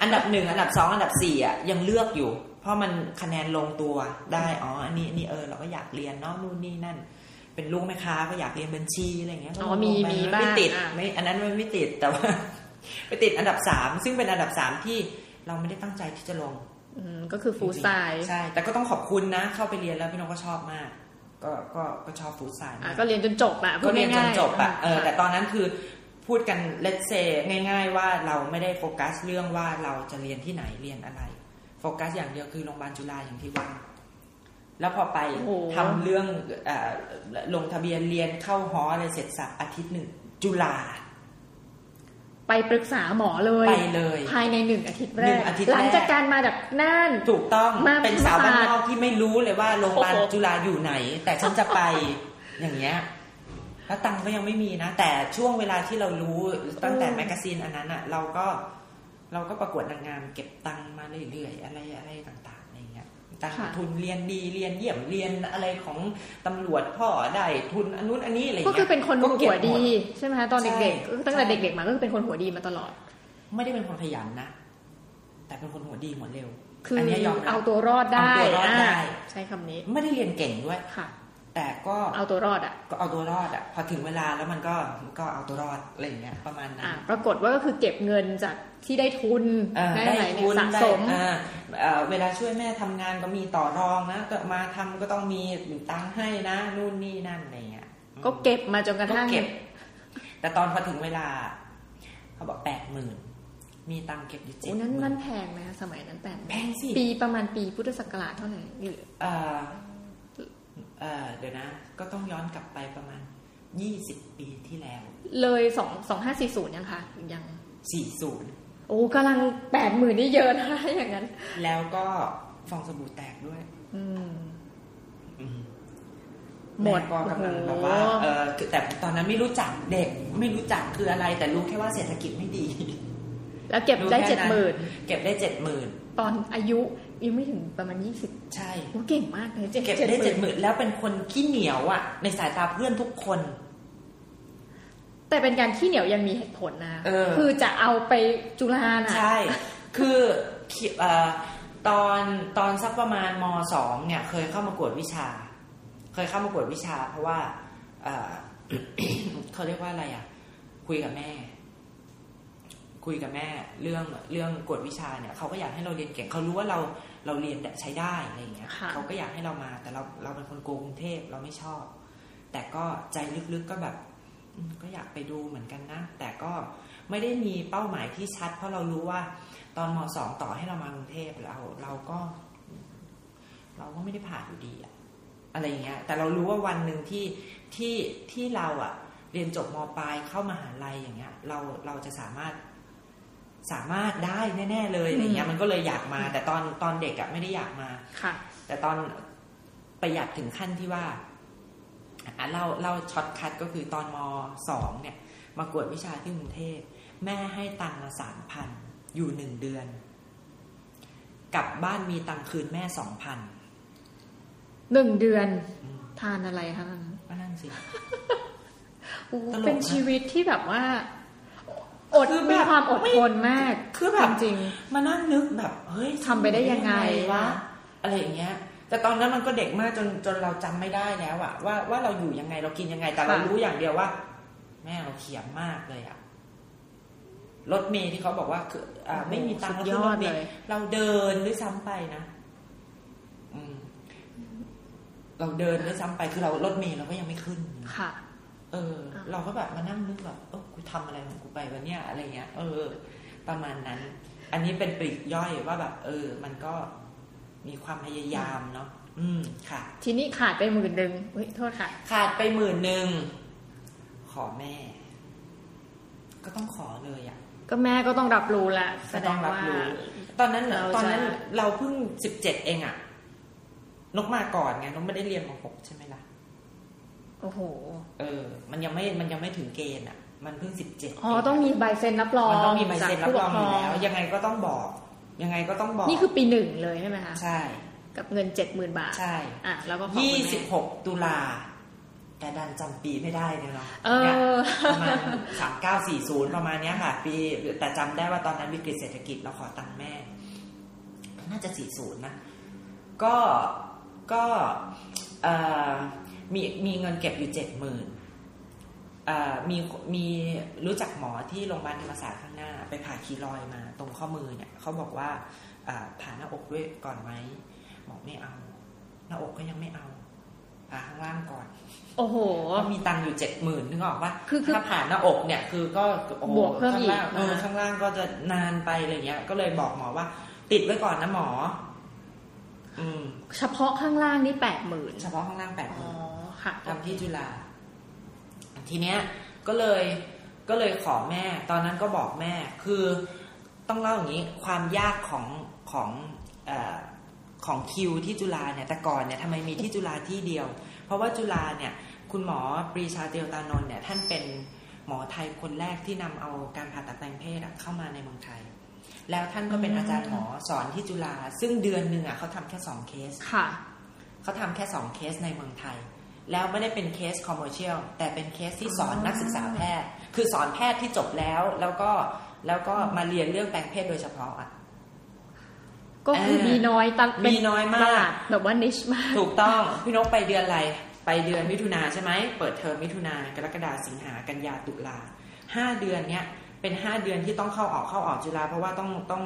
อันดับหนึ่งอันดับสองอันดับสี่อะยังเลือกอยู่ เพราะมันคะแนนลงตัวได้อ๋ออันนี้อันนี่เออเราก็อยากเรียนเนาะนู่นนี่นั่น เป็นลูกแม่ค้าก็อยากเรียนบัญชีอะไรอย่างเงี้ยอ๋อมีก็ลงไปมีนบ้างไม่ติดอะไม่อันนั้นมันไม่ติดแต่ว่าไปติดอันดับสามซึ่งเป็นอันดับสามที่เราไม่ได้ตั้งใจที่จะลงอืม ก็คือฟูลไซด์ใช่ แต่ก็ต้องขอบคุณนะ เข้าไปเรียนแล้วพี่น้องก็ชอบมาก ก็ก็ก็ชอบฟู้ดไซน์อะมากก็เรียนจนจบอะพูก็ดเรียนจนง่ายๆจบอะเออค่ะแต่ตอนนั้นคือพูดกันเลตเซง่าย ๆ ว่าเราไม่ได้โฟกัสเรื่องว่าเราจะเรียนที่ไหนเรียนอะไร โฟกัสอย่างเดียวคือโรงพยาบาลจุฬาอย่างที่ว่า แล้วพอไปโอ้โหทำเรื่องเออลงทะเบียนเรียนเข้าหออะไรเสร็จสับอาทิตย์หนึ่งจุฬา ไปปรึกษาหมอเลยไปเลย ภายในหนึ่งอาทิตย์แรหนึ่กงอาทิตย์แรกหลังจากการมาจากน่านถูกต้องมาเป็นสาวบ้านนอกธรรมศาสตร์ที่ไม่รู้เลยว่าโรงพยาบาลโอ้โหจุฬาอยู่ไหน แต่ฉันจะไปอย่างเงี้ยแล้วตังค์ก็ยังไม่มีนะ แต่ช่วงเวลาที่เรารู้ตั้งแต่ magazine อันนั้นอะเราก็เราก็ประกวดนางงามเก็บตังค์มาเรื่อยๆอะไรอะไรต่างๆอะไรเงี้ย ตังค์ค่ะทุนเรียนดีเรียนเยี่ยมเรียนอะไรของตำรวจพ่อได้ทุนอันนู้นอันนี้อะไรก็เงี้ยคือเป็นคนก็ก็บหัวดีมใช่ไหมคะตอนใช่เด็กๆก็ตั้งแต่ใช่เด็กๆมาก็คือเป็นคนหัวดีมาตลอด ไม่ได้เป็นคนขยันนะแต่เป็นคนหัวดีหัวเร็วคืออันเนี้ยยอมรับเอาตัวรอดได้เอาตัวรอดได้อ่าใช้คำนี้ ไม่ได้เรียนเก่งด้วยค่ะ แต่ก็เอาตัวรอดอะก็เอาตัวรอดอะพอถึงเวลาแล้วมันก็ก็เอาตัวรอดอะไรอย่างเงี้ยประมาณนั้อ่านปรากฏว่าก็คือเก็บเงินจากที่ได้ทุนเออได้ได้ไหนเนี่ทุยนสะได้สมอ่าเอ่อเวลาช่วยแม่ทำงานก็มีต่อรองนะก็มาทำก็ต้องมีตังค์ให้นะนู่นนี่นั่นอะไรเงี้ยก็เก็บมาจนกระก็ทั่งเก็บ แต่ตอนพอถึงเวลา เขาบอกแปดหมื่นมีตังค์เก็บอยู่เจ็ดโอ้หนั้นมื่มันนแพงนะสมัยนั้นแปดแพงสิปีประมาณปีพุทธศักราชเท่าไหร่หรือ เอ่อเอ่อเดี๋ยวนะ ก็ต้องย้อนกลับไปประมาณยี่สิบปีที่แล้ว เลยสองสองห้าสี่ศูนย์ยังคะหรือยังสี่ศูนย์โอ้กำลังแปดหมื่นนี่เยอะนะอย่างนั้น แล้วก็ฟองสบู่แตกด้วย อืมอืมหมดแก็กำลังโอ้โหแบบว่าเออคือแต่ตอนนั้นไม่รู้จักเด็ก ไม่รู้จักคืออะไร แต่รู้แค่ว่าเศรษฐกิจไม่ดี แล้วเก็บได้รู้เจ็ดแค่หมื่นเก็บได้เจ็ดหมื่นตอนอายุ ยังไม่ถึงประมาณยี่สิบใช่โอ้เก่งมากเลยเจ็ดเก็บได้เจ็ดหมื่นแล้วเป็นคนขี้เหนียวอะ ในสายตาเพื่อนทุกคน แต่เป็นการขี้เหนียวยังมีเหตุผลนะเออคือจะเอาไปจุฬาน่ะใช่ คือเอ่อตอนตอนสักประมาณมสองเนี่ย เคยเข้ามากวดวิชา เคยเข้ามากวดวิชา เพราะว่าเอ่อเขาเรียกว่าอะไรอะ คุยกับแม่ คุยกับแม่เรื่องเรื่องกวดวิชาเนี่ยเขาก็อยากให้เราเรียนเก่งเขารู้ว่าเราเราเรียนใช้ได้อะไรอย่างเงี้ยค่ะเขาก็อยากให้เรามาแต่เราเราเป็นคนโกงกรุงเทพเราไม่ชอบ แต่ก็ใจลึกๆก็แบบอืมก็อยากไปดูเหมือนกันนะ แต่ก็ไม่ได้มีเป้าหมายที่ชัด เพราะเรารู้ว่าตอนมสองต่อให้เรามากรุงเทพเราเราก็ เราก็ไม่ได้ผ่านอยู่ดีอะอะไรอย่างเงี้ย แต่เรารู้ว่าวันหนึ่งที่ที่ที่เราอะเรียนจบมปลายเข้ามหาลัยอย่างเงี้ย เราเราจะสามารถ สามารถได้แน่ๆเลยอะไรเงี้ยมันก็เลยอยากมา แต่ตอนตอนเด็กอะไม่ได้อยากมาค่ะ แต่ตอนประหยัดถึงขั้นที่ว่าอะเล่าเล่าช็อตคัดก็คือตอนมสองเนี่ย มากวดวิชาที่กรุงเทพแม่ให้ตังค์มาสามพันอยู่หนึ่งเดือน กลับบ้านมีตังค์คืนแม่สองพันหนึ่งเดือนทานอะไรคะตอนนั้นก็นั่นสิโอ้ตลกนะเป็นชีวิตที่แบบว่า อดคือแบบมีความอดไม่ทนมาก คือแบบจริง มานั่งนึกแบบเฮ้ยทำไปได้ยังไงวะอะไรอย่างเงี้ย แต่ตอนนั้นมันก็เด็กมากจนจนเราจำไม่ได้แล้วอะว่าว่าเราอยู่ยังไงเรากินยังไง แต่เรารู้อย่างเดียวว่า แม่เราเขียมมากเลยอะรถเมย์ที่เขาบอกว่าคืออ่าโอ้โหไม่มีตังค์สุแล้วดยขึ้นอรดถเมเลยย์เราเดินด้วยซ้ำไปนะอืมเราเดินด้วยซ้ำไปคือเรารถเมย์เราก็ยังไม่ขึ้นค่ะ เออ เราก็แบบมานั่งนึกแบบเออ กูทำอะไรของกูไปวะเนี่ยอะไรเงี้ย เออ ประมาณนั้น อันนี้เป็นปลีกย่อยว่าแบบ เออ มันก็มีความพยายามเนาะอืมค่ะ ทีนี้ขาดไปหมื่นหนึ่งเฮ้ยโทษค่ะ ขาดไปหมื่นหนึ่งขอแม่ ก็ต้องขอเลยอะ่ะก็แม่ก็ต้องรับรู้แหละแสก็ดต้องงรับว่ารู้ตอนนั้นเราจะตอนนั้นเราเพิ่งสิบเจ็ดเองอะ่ะนกมาก่อนไงนกไม่ได้เรียนมหกใช่ไหมล่ะ โอ้โห เออ มันยังไม่มันยังไม่ถึงเกณฑ์อะ่ะ มันเพิ่งสิบเจ็ดอ๋อต้องมีใบเซ็นรับรองมันต้องมีใบเซ็นรับรองอยู่จากแล้วผู้ปกคยังไงก็ต้องบอก ยังไงก็ต้องบอก นี่คือปีหนึ่งเลยใช่ไหมคะใช่ กับเงินเจ็ดหมื่นบาท ใช่ อะแล้วก็ขอยี่คุณสิบแม่หกตุลา แต่ดันจำปีไม่ได้เลยเนาะเออนี่ยประมาณสามเก้าสี่ศูนย์ประมาณเนี้ยค่ะ ปีแต่จำได้ว่าตอนนั้นวิกฤตเศรษฐกิจเราขอตังค์แม่ น่าจะสี่ศูนย์นะ ก็ก็เอ่อมีมีเงินเก็บอยู่เจ็ดหมื่น มีมีรู้จักหมอที่โรงพยาบาลธรรมศาสตร์ข้างหน้า ไปผ่าคีรอยด์มา ตรงข้อมือเนี่ยเขาบอกว่าอ่าผ่าหน้าอกด้วยก่อนไหมบอกไม่เอา หน้าอกก็ยังไม่เอาผ่าข้างล่างก่อน โอ้โหก็มีตังค์อยู่เจ็ดหมื่นนึกออกปะคือคือถ้าผ่านหน้าอกเนี่ย คือก็โอ้โหบวกเพิ่มข้างล่างอีกเออนะข้างล่างก็จะนานไปอะไรเงี้ย ก็เลยบอกหมอว่า ติดไว้ก่อนนะหมอ อืม เฉพาะข้างล่างนี่แปดหมื่นเฉพาะข้างล่างแปดหอ๋อมื่นค่ะทำที่จุฬา ทีเนี้ยก็เลยก็เลยขอแม่ ตอนนั้นก็บอกแม่คือต้องเล่าอย่างนี้ความยากของของเอ่อของคิวที่จุฬาเนี่ยแต่ก่อนเนี่ยทำไมมีที่จุฬาที่เดียว เพราะว่าจุฬาเนี่ยคุณหมอปรีชาเตียวตานนท์เนี่ยท่านเป็นหมอไทยคนแรกที่นำเอาการผ่าตัดแปลงเพศอะเข้ามาในเมืองไทย แล้วท่านก็เป็นอาจารย์หมอสอนที่จุฬาซึ่งเดือนหนึ่งอะเขาทำแค่สองเคสค่ะเขาทำแค่สองเคสในเมืองไทย แล้วไม่ได้เป็น case commercial แต่เป็นเคสที่สอนอ๋อนักศึกษาแพทย์ คือสอนแพทย์ที่จบแล้ว แล้วก็แล้วก็มาเรียนเรื่องแปลงเพศโดยเฉพาะอะก็คือเออมีน้อยตันเป็มีน้อยมากตลาดแบบว่า niche มาก ถูกต้อง พี่นกไปเดือนอะไรไปเดือนมิถุนาใช่ไหมเปิดเทอมมิถุนากรกฎาสิงหากันยาตุลาห้าเดือนเนี้ยเป็นห้าเดือนที่ต้องเข้าออกเข้าออกจุฬาเพราะว่าต้องต้อง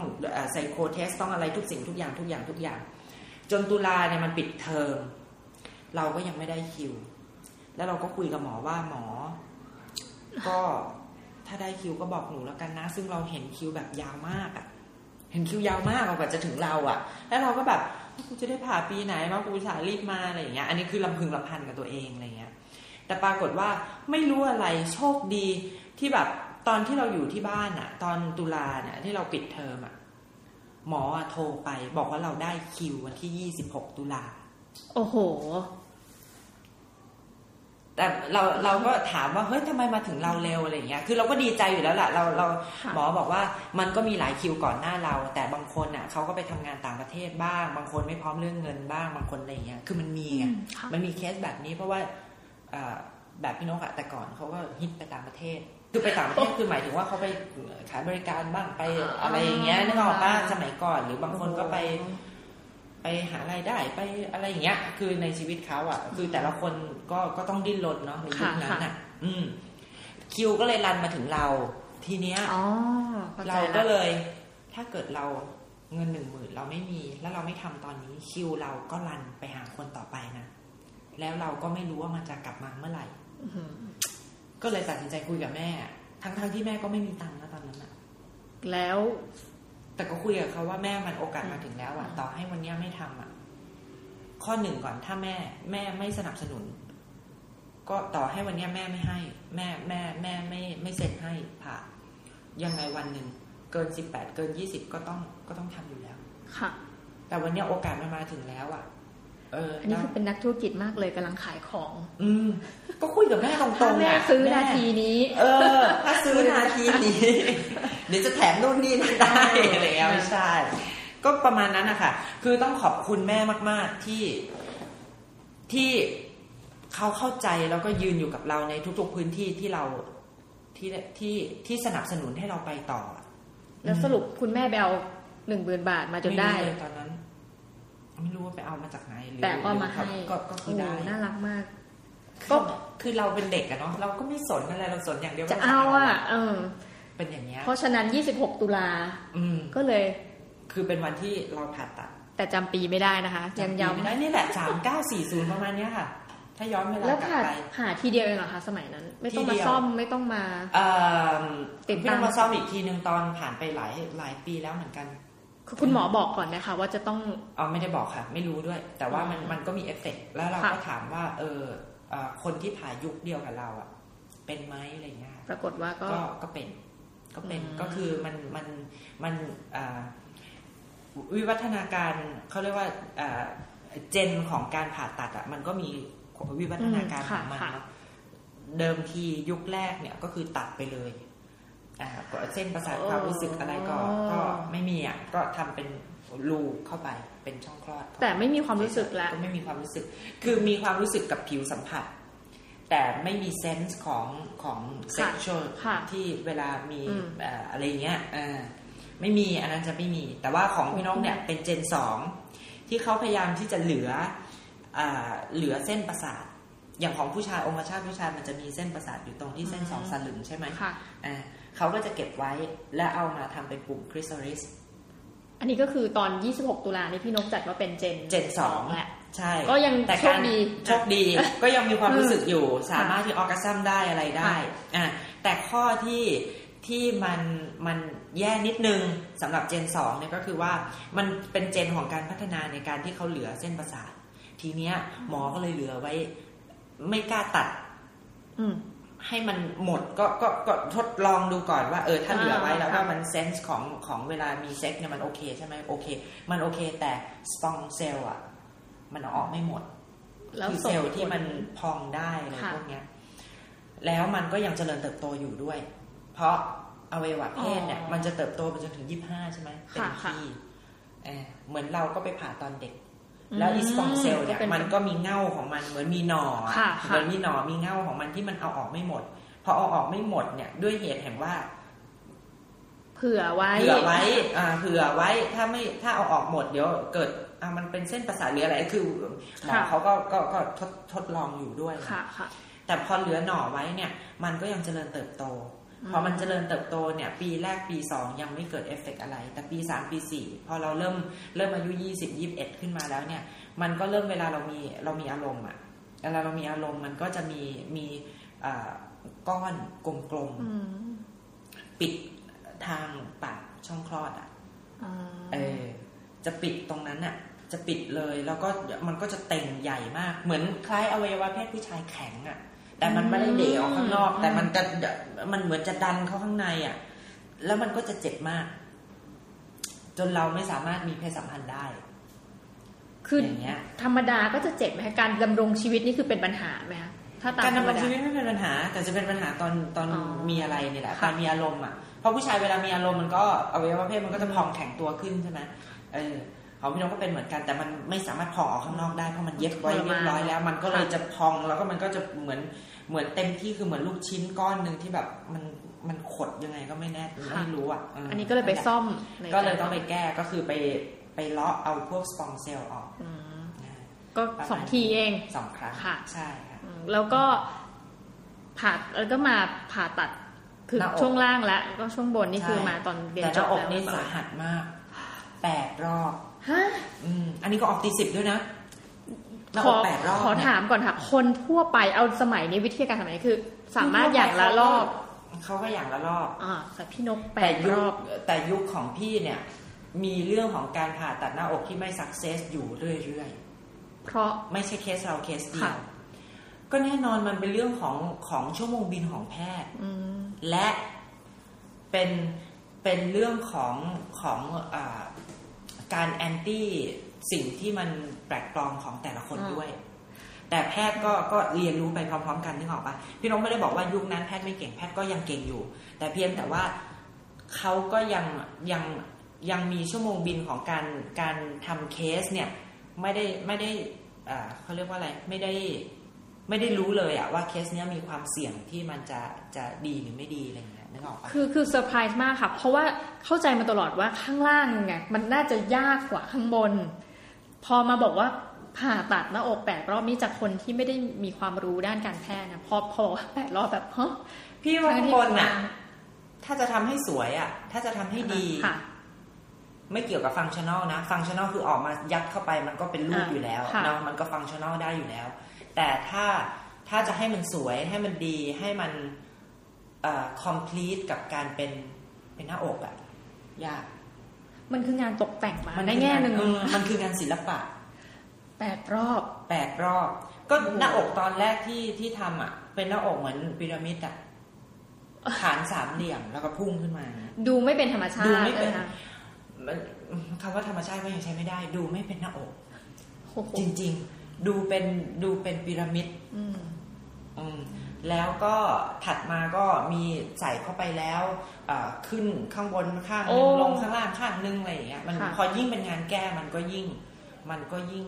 psycho test ต้องอะไรทุกสิ่งทุกอย่างทุกอย่างทุกอย่าง จนตุลาเนี่ยมันปิดเทอม เราก็ยังไม่ได้คิว แล้วเราก็คุยกับหมอว่าหมอ ก็ถ้าได้คิวก็บอกหนูแล้วกันนะ ซึ่งเราเห็นคิวแบบยาวมากอะเห็นคิวยาวมากกว่าจะถึงเราอะแล้วเราก็แบบกูจะได้ผ่าปีไหนว่ากูสารีบมาอะไรอย่างเงี้ย อันนี้คือลำพึงลำพันกับตัวเองอะไรเงี้ย แต่ปรากฏว่าไม่รู้อะไรโชคดีที่แบบตอนที่เราอยู่ที่บ้านอะตอนตุลาเนี่ยที่เราปิดเทอมอะหมอโทรไปบอกว่าเราได้คิววันที่ยี่สิบหกตุลา โอ้โห แต่เราเราก็ถามว่าเฮ้ยทำไมมาถึงเราเร็วอะไรอย่างเงี้ย คือเราก็ดีใจอยู่แล้วแหละเราเราค่ะหมอบอกว่ามันก็มีหลายคิวก่อนหน้าเรา แต่บางคนอะเขาก็ไปทำงานต่างประเทศบ้าง บางคนไม่พร้อมเรื่องเงินบ้างบางคนอะไรอย่างเงี้ย คือมันมีไงอืมค่ะมันมีเคสแบบนี้เพราะว่าอ่าแบบพี่นกอะแต่ก่อนเขาก็ฮิตไปต่างประเทศคือไปต่างประเทศคือหมายถึงว่าเขาไปขายบริการบ้างไปอะไรอย่างเงี้ยนึกออกป่ะสมัยก่อน หรือบางคนก็ไป ไปหารายได้ไปอะไรอย่างเงี้ย คือในชีวิตเขาอะ คือแต่ละคนก็ก็ต้องดิ้นรนเนาะในยุคนั้นอะ อืม คิวก็เลยรันมาถึงเรา ทีเนี้ยอ๋อเข้าใจเราแล้ก็วเลย ถ้าเกิดเราเงินหนึ่งหมื่นเราไม่มี แล้วเราไม่ทำตอนนี้คิวเราก็รันไปหาคนต่อไปนะแล้วเราก็ไม่รู้ว่ามันจะกลับมาเมื่อไหร่อื้อหือก็เลยตัดสินใจคุยกับแม่ ทั้งๆที่แม่ก็ไม่มีตังค์นะตอนนั้นอะแล้ว แต่ก็คุยกับเขาว่าแม่มันโอกาสมาถึงแล้วอะต่อให้วันเนี้ยไม่ทำอะข้อหนึ่งก่อนถ้าแม่ แม่ไม่สนับสนุน ก็ต่อให้วันเนี้ยแม่ไม่ให้ แม่แม่แม่ไม่ไม่เซ็นให้ผ่ายังไงวันหนึ่งเกินสิบแปดเกินยี่สิบก็ต้องก็ต้องทำอยู่แล้ว ค่ะ แต่วันเนี้ยโอกาสมันมาถึงแล้วอะเอออันนี้แล้วคือเป็นนักธุรกิจมากเลยกำลังขายของ อืมก็คุยกับแม่ตรงถ้าๆแม่อะซื้อแม่นาทีนี้ เออ ถ้าซื้อนาทีนี้ เดี๋ยวจะแถมนู่นนี่นั่นได้อะไรเงี้ยไม่ใช่ ก็ประมาณนั้นนะคะคือต้องขอบคุณแม่มาก ๆ ที่ที่เขาเข้าใจแล้วก็ยืนอยู่กับเราในทุก ๆ พื้นที่ที่เราที่ที่ที่สนับสนุนให้เราไปต่อ แล้วสรุปคุณแม่ไปเอาหนึ่งหมื่นบาทมาจนได้ม่รู้เลยตอนนั้น ไม่รู้ว่าไปเอามาจากไหนหรือแต่ก็มาหรือให้ก็ก็คือได้โโหน่ารักมาก ก็คือเราเป็นเด็กอะเนาะเราก็ไม่สนอะไรเราสนอย่างเดียวจะว่เอาอะเออ เป็นอย่างเงี้ยเพราะฉะนั้น 26 ตุลาอืมก็เลย คือเป็นวันที่เราผ่าตัด แต่จำปีไม่ได้นะคะยังจำปีไม่ได้ย้ำนี่แหละสามเก้าสี่ศูนย์ประมาณเนี้ยค่ะ ถ้าย้อนเวลาแล้วกลับผ่าไปผ่าทีเดียวเองเหรอคะสมัยนั้น ไม่ต้องทีมาเดียวซ่อมไม่ต้องมาเอ่อติดพี่ตามต้องมาซ่อมอีกทีหนึ่งตอนผ่านไปหลายหลายปีแล้วเหมือนกัน คือคุณหมอบอกก่อนไหมคะว่าจะต้องเอาไม่ได้บอกค่ะ ไม่รู้ด้วย แต่ว่ามันอืมมันก็มีเอฟเฟกต์แล้วเราค่ะก็ถามว่า เออเอ่อคนที่ผ่ายุคเดียวกับเราอะ เป็นไหมอะไรเงี้ยปรากฏว่าก็ก็ก็เป็น ก็เป็นอืมก็คือมันมันมันอ่าวิวัฒนาการเขาเรียกว่าอ่าเจนของการผ่าตัดอะมันก็มีวิวัฒนาการของมันค่ะเนาะเดิมทียุคแรกเนี่ยก็คือตัดไปเลยอ่าก็ เส้นประสาทความรู้สึกอะไรก็ก็ไม่มีอะก็ทำเป็นรูเข้าไปเป็นช่องคลอดเข้าไปแต่ไม่มีความรู้สึกแล้วก็ไม่มีความรู้สึก คือมีความรู้สึกกับผิวสัมผัส แต่ไม่มีเซนส์ของของเซ็กชวลค่ะที่เวลามีอืมเอ่ออะไรเงี้ยเออไม่มีอันนั้นจะไม่มี แต่ว่าของพี่น้องเนี่ยเป็นเจนสองที่เขาพยายามที่จะเหลืออ่าเหลือเส้นประสาทอย่างของผู้ชายองคชาตผู้ชายมันจะมีเส้นประสาทอยู่ตรงที่เส้นสองสลึงใช่ไหมค่ะอ่า เขาก็จะเก็บไว้และเอามาทำเป็นปุ่มคริสตัลิสอันนี้ก็คือตอน 26 ตุลานี่พี่นกจัดว่าเป็นเจนเจนสองแหละใช่ ก็ยังแต่โชการคดีโชคดี ก็ยังมีความรู้สึกอยู่อืมสามารถที่ออกัซัมได้อะไรได้อะแต่ข้อที่ที่มันมันแย่นิดนึงสำหรับเจนสองเนี่ยก็คือว่ามันเป็นเจนของการพัฒนาในการที่เขาเหลือเส้นประสาท ทีเนี้ยหมอก็เลยเหลือไว้ ไม่กล้าตัดอืม ให้มันหมดก็ก็ก็ทดลองดูก่อนว่าเออถ้าเหลือไว้แล้วอ่าว่ามันเซนส์ของของเวลามีเซ็กเนี่ยมันโอเคใช่ไหมโอเค มันโอเคแต่ sponge cell อะ มันเอาออกไม่หมดแล้วคือ sponge cell ที่ผลมันพองได้อะไรค่ะพวกเนี้ย แล้วมันก็ยังเจริญเติบโตอยู่ด้วย เพราะอวัยวะเพศเนี่ย มันจะเติบโตไปจนถึงยี่ห้าใช่ไหมเต็มค่ะที่เออเหมือนเราก็ไปผ่าตอนเด็กอืม แล้วอี sponge cell เนี่ยก็เป็นมันก็มีเหง้าของมันเหมือนมีหนออะค่ะค่ะเหมือนมีหนอมีเหง้าของมันที่มันเอาออกไม่หมด พอเอาออกไม่หมดเนี่ยด้วยเหตุแห่งว่า เผื่อไว้ เผื่อไว้ อ่า เผื่อไว้ถ้าไม่ถ้าเอาออกหมดเดี๋ยวเกิดอ่ามันเป็นเส้นประสาทหรืออะไรคือหมอค่ะเขาก็ก็ก็ทดทดลองอยู่ด้วยค่ะค่ะ แต่พอเหลือหน่อไว้เนี่ย มันก็ยังเจริญเติบโตอืม พอมันเจริญเติบโตเนี่ยปีแรกปีสองยังไม่เกิดเอฟเฟกต์อะไร แต่ปีสามปีสี่พอเราเริ่มเริ่มอายุยี่สิบยี่บเอ็ดขึ้นมาแล้วเนี่ย มันก็เริ่มเวลาเรามีเรามีอารมณ์อะเวลาเรามีอารมณ์มันก็จะมีมีอ่าก้อนกลมอืมๆปิดทางปากช่องคลอดอะอ่าเออจะปิดตรงนั้นน่ะจะปิดเลยแล้วก็มันก็จะเต่งใหญ่มาก เหมือนคล้ายอวัยวะเพศผู้ชายแข็งอะ แต่มันไม่ได้เดะออกข้างนอก แต่มันจะมันเหมือนจะดันเข้าข้างในอะ แล้วมันก็จะเจ็บมาก จนเราไม่สามารถมีเพศสัมพันธ์ได้ คืออย่างเงี้ย ธรรมดาก็จะเจ็บไหมคะการดำรงชีวิตนี่คือเป็นปัญหาไหมคะถ้าตามการธรดำรรมงดาชีวิตไม่เป็นปัญหา แต่จะเป็นปัญหาตอนตอนอ๋อมีอะไรเนี่ยแหละค่ะตอนมีอารมณ์อะเพราะผู้ชายเวลามีอารมณ์มันก็อวัยวะเพศมันก็จะพองแข็งตัวขึ้นใช่ไหมเออของพี่น้องก็เป็นเหมือนกัน แต่มันไม่สามารถพองออกข้างนอกได้เพราะมันเย็บไว้เรียบร้อยแล้ว มันก็เลยจะพองแล้วก็มันก็จะเหมือน เหมือนเต็มที่คือเหมือนลูกชิ้นก้อนหนึ่งที่แบบมันมันขดยังไงก็ไม่แน่ไม่รู้อะเอันนี้ก็เลยไปซ่อมในก็เลยต้องไปแก้ก็คือไปไปเลาะเอาพวกสปองเซลล์ออกอืมนะก็สองทีเองสองครั้งค่ะใช่ค่ะอืมแล้วก็ผ่าแล้วก็มาผ่าตัดคือหน้าอกช่วงล่างแล้วก็ช่วงบนนี่คือมาตอนเรียนแต่หจน้าบอกแล้วนี่สาหัสมากแปดรอบฮะอืมอันนี้ก็ออกตีสิบด้วยนะหน้า ขออกแปดรอบขอถามก่อนค่ะ คนทั่วไปเอาสมัยนี้วิทยาการสมัยนี้คือ สามารถอย่างละรอบเขาก็อย่างละรอบอ่าแต่พี่นกแปแต่ดยุรคอบแต่ยุคของพี่เนี่ย มีเรื่องของการผ่าตัดหน้าอกที่ไม่ success อยู่เรื่อยเพราะๆไม่ใช่เคสเราเคสเดียวค่ะก็แน่นอนมันเป็นเรื่องของของชั่วโมงบินของแพทย์อืมและเป็นเป็นเรื่องของของอาการ anti สิ่งที่มันแปลกปลอมของแต่ละคนด้วย แต่แพทย์ก็ก็เรียนรู้ไปพร้อม ๆ กันนึกออกปะพี่น้องไม่ได้บอกว่ายุคนั้นแพทย์ไม่เก่งแพทย์ก็ยังเก่งอยู่ แต่เพียงแต่ว่าเขาก็ยังยังยังมีชั่วโมงบินของการการทำเคสเนี่ยไม่ได้ไม่ได้อ่าเขาเรียกว่าอะไรไม่ได้ไม่ได้รู้เลยอะว่าเคสเนี้ยมีความเสี่ยงที่มันจะจะดีหรือไม่ดีอะไรอย่างเงี้ยนึกออกปะคือคือเซอร์ไพรส์มากค่ะ เพราะว่าเข้าใจมาตลอดว่าข้างล่างไงมันน่าจะยากกว่าข้างบน พอมาบอกว่าผ่าตัดหน้าอกแปดรอบนี้จากคนที่ไม่ได้มีความรู้ด้านการแพทย์นะพอพอแปดรอบแบบฮะพี่ว่าทั้งข้างที่บนน่ะ ถ้าจะทำให้สวยอะถ้าจะทำให้ดีค่ะไม่เกี่ยวกับ functional นะ functional คือออกมายัดเข้าไปมันก็เป็นรูปอ่าอยู่แล้วค่ะเนาะมันก็ functional ได้อยู่แล้ว แต่ถ้าถ้าจะให้มันสวยให้มันดีให้มันเอ่อ complete กับการเป็นเป็นหน้าอกอะยาก มันคืองานตกแต่งมามัในแง่หนึ่งเออมันคืองานศิลปะแปดรอบแปดรอบ ก็หน้าอกตอนแรกที่ที่ทำอะ เป็นหน้าอกเหมือนพีระมิดอะฐานสามเหลี่ยมแล้วก็พุ่งขึ้นมา ดูไม่เป็นธรรมชาดูติไม่เป็นใช่หคะมันคำว่าธรรมชาติก็ยังใช้ไม่ได้ ดูไม่เป็นหน้าอกโอ้โหจริง ๆ ดูเป็นดูเป็นพีระมิดอืมอืม แล้วก็ถัดมาก็มีใส่เข้าไปแล้วอ่าขึ้นข้างบนข้างหนึงโอ้ลงข้างล่างข้างหนึงอะไรอย่างเงี้ยมันค่ะพอยิ่งเป็นงานแก้มันก็ยิ่ง มันก็ยิ่ง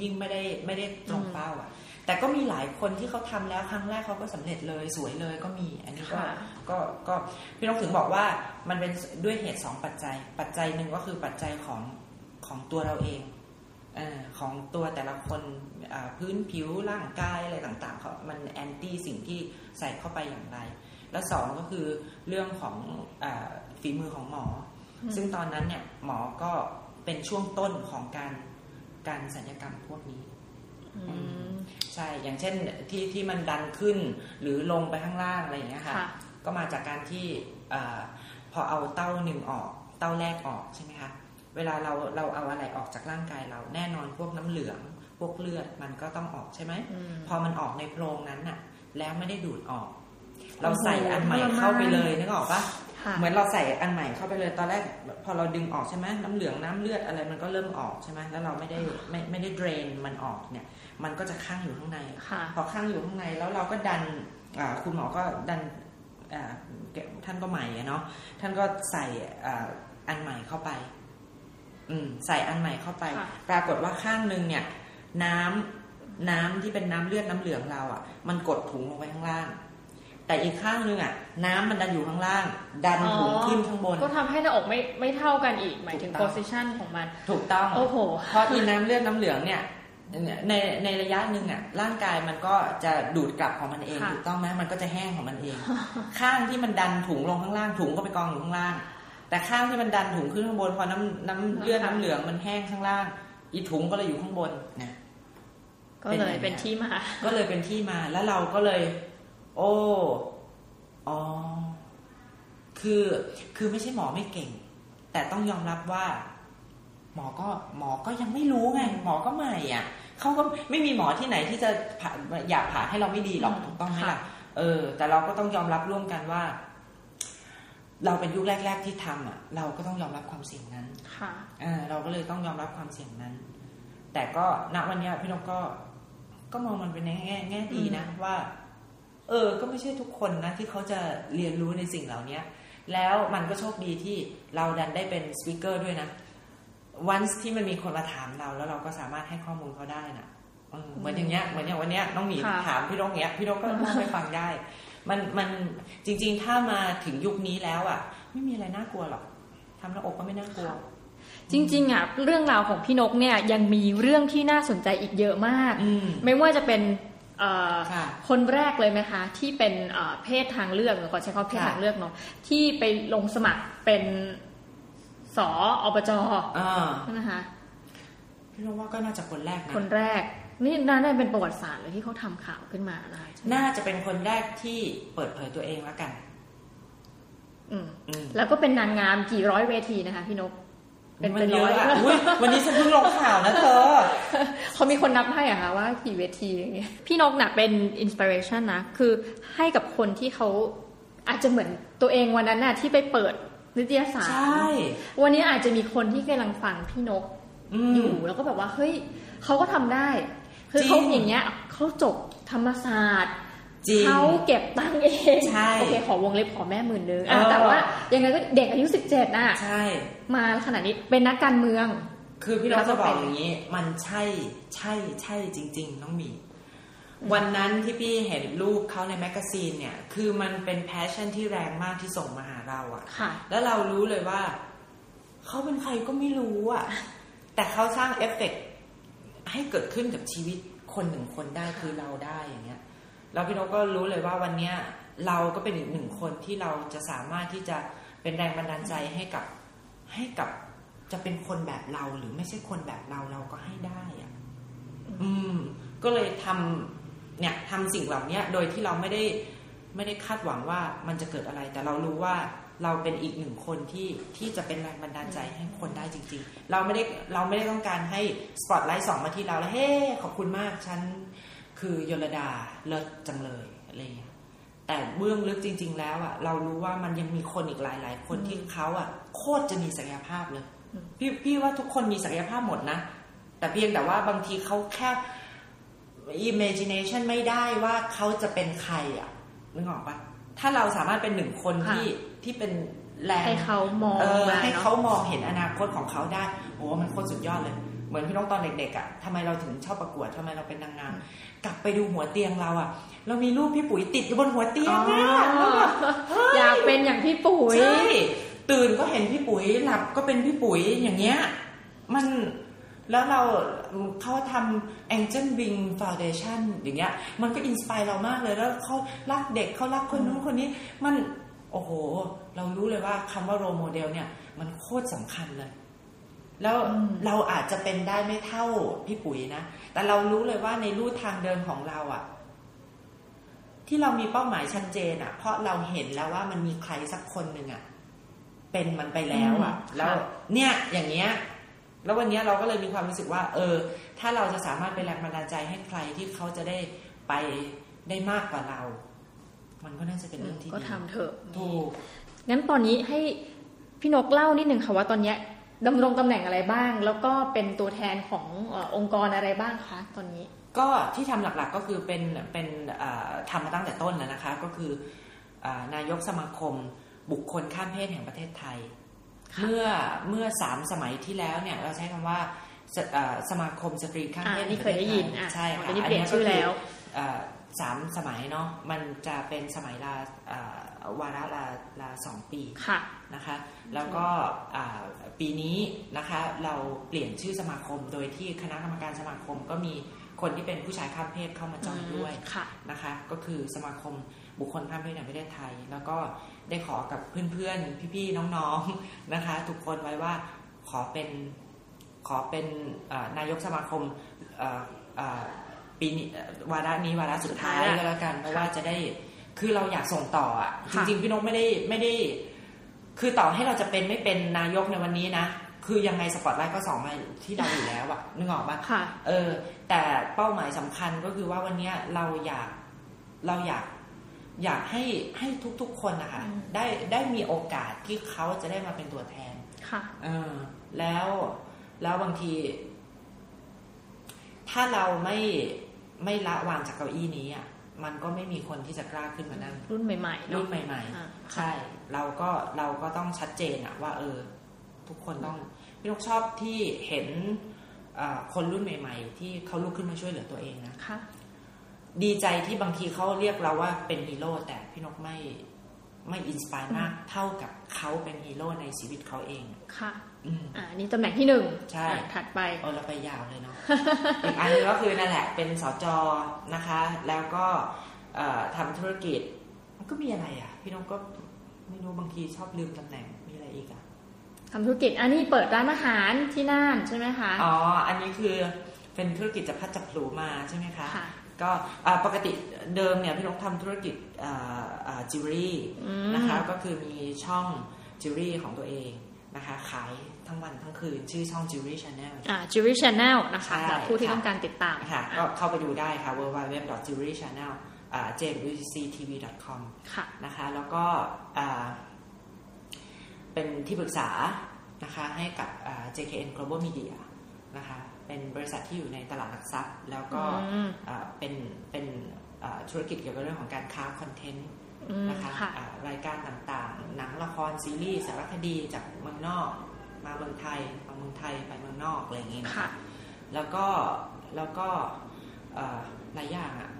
ยิ่งไม่ได้ไม่ได้ตรงเป้าอะ แต่ก็มีหลายคนที่เขาทำแล้วครั้งแรกเขาก็สำเร็จเลยสวยเลยก็มี อันนี้ก็ค่ะก็ก็พี่น้องถึงบอกว่ามันเป็นด้วยเหตุสองปัจจัย ปัจจัยหนึ่งก็คือปัจจัยของของตัวเราเองเออของตัวแต่ละคนอ่า พื้นผิวร่างกายอะไรต่างๆเขามันแอนตี้สิ่งที่ใส่เข้าไปอย่างไร แล้วสองก็คือเรื่องของอาฝีมือของหมออมซึ่งตอนนั้นเนี่ยหมอก็เป็นช่วงต้นของการการสัญญกรรมพวกนี้อืมใช่ อย่างเช่นที่ที่มันดันขึ้นหรือลงไปข้างล่างอะไรอย่างเงี้ยค่ะค่ะก็มาจากการที่อาพอเอาเต้าหนึ่งออก เต้าแรกออกใช่ไหมคะ เวลาเราเราเอาอะไรออกจากร่างกายเราแน่นอนพวกน้ำเหลือง พวกเลือดมันก็ต้องออกใช่ไหมอืมพอมันออกในโพรงนั้นน่ะ แล้วไม่ได้ดูดออก เราใส่อันใหม่เข้าไปเลยนึกออกปะค่ะเหมือนเราใส่อันใหม่เข้าไปเลยตอนแรก พอเราดึงออกใช่ไหมน้ำเหลืองน้ำเลือดอะไรมันก็เริ่มออกใช่ไหมแล้วเราไม่ได้ไม่ไม่ได้เดรนมันออกเนี่ย มันก็จะค้างอยู่ข้างในค่ะพอข้างอยู่ข้างในแล้วเราก็ดันอ่าคุณหมอก็ดันอ่าท่านก็ใหม่อะเนาะท่านก็ใส่อ่าอันใหม่เข้าไป อืมใส่อันใหม่เข้าไปค่ะปรากฏว่าข้างหนึ่งเนี่ย น้ำน้ำที่เป็นน้ำเลือดน้ำเหลืองเราอะ่ะ มันกดถุงลงไปข้างล่าง แต่อีกข้างหนึงอะ่ะ น้ำมันดันอยู่ข้างล่าง ดันถุงขึ้นข้างบน ก็ทำให้หน้าอกไม่ไม่เท่ากันอีกหมายถึงถูกต้อง position ของมัน ถูกต้องโอ้โหเพราะอีน้ำเลือดน้ำเหลืองเนี่ยในในระยะหนึ่งอะร่างกายมันก็จะดูดกลับของมันเองค่ะถูกต้องไหมมันก็จะแห้งของมันเอง ข้างที่มันดันถุงลงข้างล่างถุงก็ไปกองอยู่ข้างล่าง แต่ข้างที่มันดันถุงขึ้นข้างบนพอน้ำน้ำเลือดน้ำเหลืองมันแห้งข้างล่าง อีถุงก็เลยอยู่ข้างบนนะ ก็เลยเป็นที่มา ก็เลยเป็นที่มา แล้วเราก็เลย โอ้อ๋อคือคือไม่ใช่หมอไม่เก่ง แต่ต้องยอมรับว่า หมอก็หมอก็ยังไม่รู้ไง หมอก็ใหม่อะเขาก็ไม่มีหมอที่ไหนที่จะผ่าอยากผ่าให้เราไม่ดีหรอกถูกต้องไหมล่ะเออ แต่เราก็ต้องยอมรับร่วมกันว่า เราเป็นยุคแรก ๆที่ทำอะ เราก็ต้องยอมรับความเสี่ยงนั้น ค่ะอ่าเราก็เลยต้องยอมรับความเสี่ยงนั้น แต่ก็ณวันเนี้ยพี่นกก็ ก็มองมันเป็นในแง่แง่ดีนะว่า เออ ก็ไม่ใช่ทุกคนนะที่เขาจะเรียนรู้ในสิ่งเหล่านี้แล้วมันก็โชคดีที่เราดันได้เป็นสปิเกอร์ด้วยนะวันที่มันมีคนมาถามเรา แล้วเราก็สามารถให้ข้อมูลเขาได้นะเออเหมือนอย่างเงี้ยเหมือนอย่างวันเนี้ยน้องหมีค่ะถามพี่นกเนี้ยพี่นกก็เล่าให้ฟังได้ มันมันจริง ๆ ถ้ามาถึงยุคนี้แล้วอะ ไม่มีอะไรน่ากลัวหรอกทำหน้าอกก็ไม่น่ากลัว จริงๆอะเรื่องราวของพี่นกเนี่ยยังมีเรื่องที่น่าสนใจอีกเยอะมากอืมไม่ว่าจะเป็นเอ่อค่ะคนแรกเลยไหมคะ ที่เป็นเอ่อเพศทางเลือกหรือขอใช้คำว่าเพศค่ะทางเลือกเนาะที่ไปลงสมัครเป็นสออบจอ่านะคะพี่นกว่าก็น่าจะคนแรกนะคนแรกนี่น่าจะเป็นประวัติศาสตร์เลยที่เขาทำข่าวขึ้นมานะคะน่าจะเป็นคนแรกที่เปิดเผยตัวเองแล้วกัน อืมอืมแล้วก็เป็นนางงามกี่ร้อยเวทีนะคะ พี่นก เป็นมัเป็นเยร้อยอะอะอุ๊ยวันนี้ฉันเพิ่งลงข่าวนะเธอเขามีคนนับให้อะคะว่ากี่เวทีอย่างเงี้ยพี่นกน่ะเป็นอินสปิเรชันนะ คือให้กับคนที่เขาอาจจะเหมือนตัวเองวันนั้นน่ะที่ไปเปิดนิตยสารใช่วันนี้อาจจะมีคนที่กำลังฟังพี่นกอือมยู่แล้วก็แบบว่าเฮ้ยเขาก็ทำได้ คือเขาจริงอย่างเงี้ยเขาจบธรรมศาสตร์จริง เขาเก็บตังค์เองใช่โอเคขอวงเล็บขอแม่หมื่นนึงเออะอแต่ว่ายังไงก็เด็กอายุสิบเจ็ดน่ะใช่ มาขนาดนี้เป็นนักการเมือง คือพี่แล้เราวก็จะบอเป็กนอย่างนี้ มันใช่ใช่ใช่จริง ๆ น้องหมีวันนั้นที่พี่เห็นรูปเขาใน magazine เนี่ย คือมันเป็น passion ที่แรงมากที่ส่งมาหาเราอะค่ะแล้วเรารู้เลยว่า เขาเป็นใครก็ไม่รู้อะแต่เขาสร้างเอฟเฟกต์ให้เกิดขึ้นกับชีวิตคนหนึ่งคนได้คือเราได้อย่างเงี้ย แล้วพี่นกก็รู้เลยว่าวันนี้เราก็เป็นอีกหนึ่งคนที่เราจะสามารถที่จะเป็นแรงบันดาลใจให้กับให้กับจะเป็นคนแบบเราหรือไม่ใช่คนแบบเราเราก็ให้ได้อะอืม ก็เลยทำเนี่ยทำสิ่งเหล่านี้ยโดยที่เราไม่ได้ไม่ได้คาดหวังว่ามันจะเกิดอะไร แต่เรารู้ว่าเราเป็นอีกหนึ่งคนที่ที่จะเป็นแรงบันดาลใจให้คนได้จริง ๆ เราไม่ได้เราไม่ได้ต้องการให้สปอตไลท์สองมาที่เราแล้วเฮ้ขอบคุณมากฉัน คือยลดาเลิศจังเลยอะไรอย่างเงี้ยแต่เบื้องลึกจริง ๆ แล้วอะ เรารู้ว่ามันยังมีคนอีกหลาย ๆ คนที่เขาอะ โคตรจะมีศักยภาพเลยอืมพี่พี่ว่าทุกคนมีศักยภาพหมดนะ แต่เพียงแต่ว่าบางทีเขาแค่ imagination ไม่ได้ว่าเขาจะเป็นใครอะนึกออกปะถ้าเราสามารถเป็นหนึ่งคนค่ะที่ที่เป็นแรงให้เขามองเออมาให้เนาะเขามองเห็นอนาคตของเขาได้โอ้มันโคตรสุดยอดเลย เหมือนพี่น้องตอนเด็กๆอะทำไมเราถึงชอบประกวดทำไมเราเป็นนางงามกลับไปดูหัวเตียงเราอะ เรามีรูปพี่ปุ๋ยติดอยู่บนหัวเตียงอะแล้วแบบอยากเป็นอย่างพี่ปุ๋ยใช่ตื่นก็เห็นพี่ปุ๋ยหลับก็เป็นพี่ปุ๋ยอย่างเงี้ย มันแล้วเราเขาทำ Angel Wing Foundation อย่างเงี้ย มันก็ inspire เรามากเลยแล้วเขารักเด็กเขารักคนนู้นคนนี้ มัน โอ้โห เรารู้เลยว่าคำว่า role model เนี่ย มันโคตรสำคัญเลย แล้วอืมเราอาจจะเป็นได้ไม่เท่าพี่ปุ๋ยนะ แต่เรารู้เลยว่าใน route ทางเดินของเราอะที่เรามีเป้าหมายชัดเจนอะเพราะเราเห็นแล้วว่ามันมีใครสักคนหนึ่งอะเป็นมันไปแล้วอะอืมแล้วค่ะเนี่ยอย่างเงี้ย แล้ววันเนี้ยเราก็เลยมีความรู้สึกว่า เออ ถ้าเราจะสามารถเป็นแรงบันดาลใจให้ใครที่เขาจะได้ไปได้มากกว่าเรา มันก็น่าจะเป็นเรื่องที่ก็ดีทำเถอะถูกงั้นตอนนี้ให้พี่นกเล่านิดหนึ่งค่ะว่าตอนเนี้ย ดำรงตำแหน่งอะไรบ้าง แล้วก็เป็นตัวแทนของเออองค์กรอะไรบ้างคะตอนนี้ ก็ที่ทำหลักๆก็คือเป็นเป็นเอ่อทำมาตั้งแต่ต้นแล้วนะคะ ก็คือเอ่อนายกสมาคมบุคคลข้ามเพศแห่งประเทศไทยค่ะเมื่อเมื่อสามสมัยที่แล้วเนี่ยเราใช้คำว่าสเอ่อสมาคมสตรีข้ามเพศอ่านี่แห่งเคยได้ยินประทศทอะใช่ค่ะเดี๋ยวนี้เปลี่ยนชื่อแล้วเอ่อสามสมัยเนาะมันจะเป็นสมัยละเอ่อ วาระละละสองปีค่ะนะคะแล้วก็อ่าปีนี้นะคะเราเปลี่ยนชื่อสมาคม โดยที่คณะกรรมการสมาคมก็มีคนที่เป็นผู้ชายข้ามเพศเข้ามาจอยด้วยค่ะนะคะก็คือสมาคมบุคคลข้ามเพศแห่งประเทศไทย แล้วก็ได้ขอกับเพื่อนๆ พี่ๆ น้องๆนะคะ ทุกคนไว้ว่าขอเป็นขอเป็นเอ่อนายกสมาคมเอ่อเอ่อปีนี้เอ่อวาระนี้วาระสุดท้ายสุดท้ายละก็แล้วกัน เพราะว่าจะได้ คือเราอยากส่งต่ออะจค่ะริงๆพี่นกไม่ได้ไม่ได้ คือต่อให้เราจะเป็นไม่เป็นนายกในวันนี้นะคือยังไงสปอตไลท์ก็ส่องมาที่เราอยู่แล้วอะนึกออกปะค่ะเออ แต่เป้าหมายสำคัญก็คือว่าวันเนี้ยเราอยากเราอยากอยากให้ให้ทุกๆคนนะคะอืมได้ได้มีโอกาสที่เขาจะได้มาเป็นตัวแทน ค่ะ เออ แล้วแล้วบางที ถ้าเราไม่ไม่ละวางจากเก้าอี้นี้อะ มันก็ไม่มีคนที่จะกล้าขึ้นมานั่งรุ่นใหม่ๆเนรุ่อะนใหม่อ่าๆใช่ เราก็เราก็ต้องชัดเจนอะว่า เออ ทุกคนต้องพี่นกชอบที่เห็นอ่าคนรุ่นใหม่ ๆ ที่เขาลุกขึ้นมาช่วยเหลือตัวเองนะค่ะดีใจที่บางทีเขาเรียกเราว่าเป็นฮีโร่แต่พี่นกไม่ ไม่อินสปายมากเท่ากับเขาเป็นฮีโร่ในชีวิตเขาเอง ค่ะอืมอ่านี่ตำแหน่งที่หนึ่งใช่อะถัดไปเออเราไปยาวเลยเนาะอีกอันนึงก็คือนั่นแหละเป็นสจนะคะ แล้วก็เอ่อทำธุรกิจมันก็มีอะไรอะ พี่น้องก็ไม่รู้บางทีชอบลืมตำแหน่งมีอะไรอีกอะทำธุรกิจอันนี้เปิดร้านอาหารที่น่านใช่ไหมคะ อ๋อ อันนี้คือเป็นธุรกิจจับพลัดจับผลูมาใช่ไหมคะค่ะ ก็อ่าปกติเดิมเนี่ยพี่นกทำธุรกิจจิวเวลรี่า jewelry อืมนะคะก็คือมีช่องจิวเวลรี่ของตัวเองนะคะขายทั้งวันทั้งคืน ชื่อช่อง Jewelry Channel อ่า Jewelry Channel นะคะใช่สำหรับผู้ที่ค่ะต้องการติดตามค่ะก็เข้าไปดูได้ค่ะ www.jewelrychannel jwctv.com ค่ะนะคะแล้วก็อ่าเป็นที่ปรึกษานะคะให้กับอ่า JKN Global Media นะคะ เป็นบริษัทที่อยู่ในตลาดหลักทรัพย์ แล้วก็อืมอ่าเป็นเป็นอ่าธุรกิจเกี่ยวกับเรื่องของการค้าคอนเทนต์อืมนะคะค่ะอ่ารายการต่างๆ หนังละครซีรีส์สารคดีจากเมืองนอก มาเมืองไทยมาเมืองไทยไปเมืองนอกอะไรอย่างนี้นะค่ะคะแล้วก็แล้วก็เอ่อหลายอย่างอะ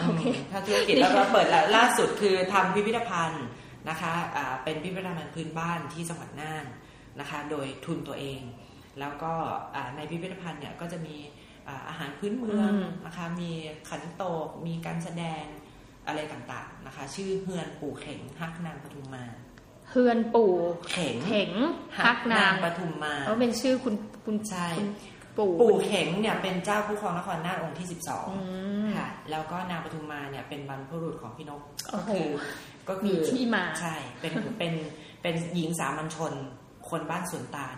โอเคมถ้าธุรกิจแล้วก็เปิดแล้วล่าสุดคือทำพิพิธภัณฑ์นะคะอ่าเป็นพิพิธภัณฑ์พื้นบ้านที่จังหวัดน่านนะคะ โดยทุนตัวเอง แล้วก็อ่าในพิพิธภัณฑ์เนี่ยก็จะมีอ่าอาหารพื้นเมืองอืมนะคะมีขันโตก มีการแสดงอะไรต่างๆนะคะ ชื่อเฮือนปู่เข่งฮักนางปทุมมาเฮือนปู่เข่งเข็งฮักนางปทุมมาเขาเป็นชื่อคุณคุณใช่คุณปู่ปู่เข็งเนี่ยเป็นเจ้าผู้ครองนครน่านองค์ที่อื12มค่ะ แล้วก็นางปทุมมาเนี่ยเป็นบรรพบุรุษของพี่นกโอ้ก็โหคือก็คืมีอที่มาใช่เป็นเป็นเป็นหญิงสามัญชนคนบ้านสวนตาล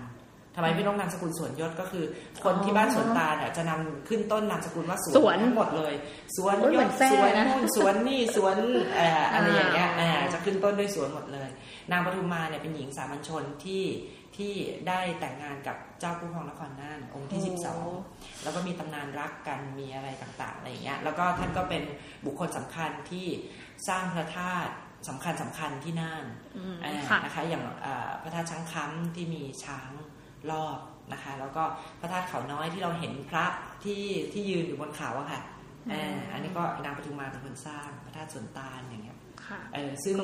ทำไมพี่นกนามสกุลสวนยศก็คือ คนที่บ้านสวนตาลเนี่ยจะนำขึ้นต้นนามสกุลว่าสสววนนทั้งหมดเลย สวนโอ้ยยเหมืศอนแทร่สวนนะนู่นสวนนี่สวนเอ่ออะไรอย่างเงี้ยอ่าอ่าจะขึ้นต้นด้วยสวนหมดเลย นางปทุมมาเนี่ยเป็นหญิงสามัญชนที่ที่ได้แต่งงานกับเจ้าผู้ครองนครน่านองค์ที่โอ้12 แล้วก็มีตำนานรักกันมีอะไรต่างๆอะไรอย่างเงี้ยแล้วก็ท่านก็เป็นบุคคลสำคัญที่สร้างพระธาตุสำคัญสำคัญที่น่านอืมอ่าค่ะนะคะอย่างอ่าพระธาตุช้างค้ำที่มีช้าง รอบนะคะ แล้วก็พระธาตุเขาน้อยที่เราเห็นพระที่ที่ยืนอยู่บนเขาอะค่ะอ่าอันนี้ก็นางปทุมมาเป็นคนสร้างพระธาตุสวนตาลอย่างเงี้ยค่ะเออซึ่ง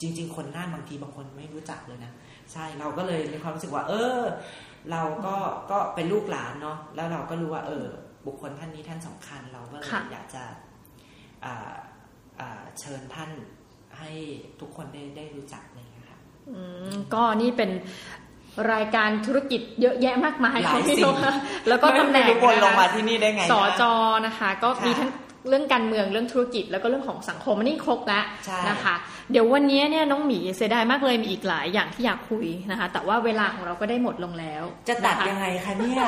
จริง ๆ คนน่านบางทีบางคนไม่รู้จักเลยนะใช่เราก็เลยมีความรู้สึกว่า เออ เราก็ก็เป็นลูกหลานเนาะแล้วเราก็รู้ว่า เออ บุคคลท่านนี้ท่านสำคัญ เราก็เลยค่ะอยากจะอ่าอ่าเชิญท่านให้ทุกคนได้ได้รู้จักอะไรอย่างเงี้ยค่ะอืมก็นี่เป็น รายการธุรกิจเยอะแยะมากมายหลายของพี่สิ่นงกนะแล้วก็ตำแหน่งไม่รู้วนลงมาะคะที่นี่ได้ไงนะสจนะคะ ก็ค่ะมีทั้งเรื่องการเมืองเรื่องธุรกิจแล้วก็เรื่องของสังคมอันนี้ครบแล้วใช่นะคะ เดี๋ยววันนี้เนี่ยน้องหมีเสียดายมากเลยมีอีกหลายอย่างที่อยากคุยนะคะ แต่ว่าเวลาของเราก็ได้หมดลงแล้ว จะตัดนคยังไงคะเนี่ย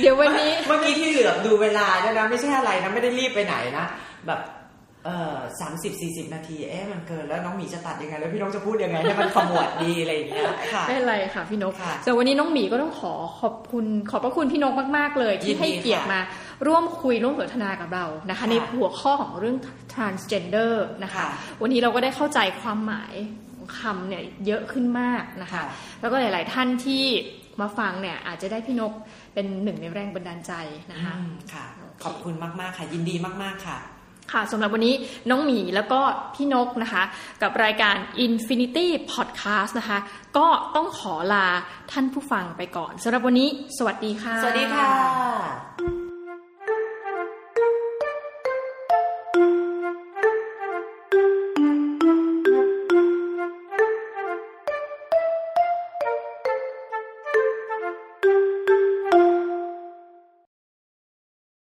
เดี๋ยววันนี้เมื่อกี้ที่เหลือบดูเวลาด้วยนะไม่ใช่อะไรนะไม่ได้รีบไปไหนนะแบบ เออสามสิบสี่สิบนาที เอ๊ะมันเกินแล้วน้องหมีจะตัดยังไง แล้วพี่น้องจะพูดยังไงให้มันขมวดดีอะไรอย่างเงี้ยค่ะไม่เป็นไรค่ะพี่นกค่ะแต่วันนี้น้องหมีก็ต้องขอขอบคุณขอบพระคุณพี่นกมากๆเลยยิที่นดีให้เกียรติค่ะมาร่วมคุยร่วมสนทนากับเรานะคะค่ะในหัวข้อของเรื่อง transgender นะคะค่ะวันนี้เราก็ได้เข้าใจความหมายของคำเนี่ยเยอะขึ้นมากนะคะค่ะแล้วก็หลาย ๆ ท่านที่มาฟังเนี่ยอาจจะได้พี่นกเป็นหนึ่งในแรงบันดาลใจนะคะอืมค่ะโอเคขอบคุณมาก ๆ ค่ะ ยินดีมาก ๆ ค่ะ ค่ะสำหรับวันนี้น้องหมีแล้วก็พี่นกนะคะ กับรายการ Infinity Podcast นะคะ ก็ต้องขอลาท่านผู้ฟังไปก่อนสำหรับวันนี้ สวัสดีค่ะ สวัสดีค่ะ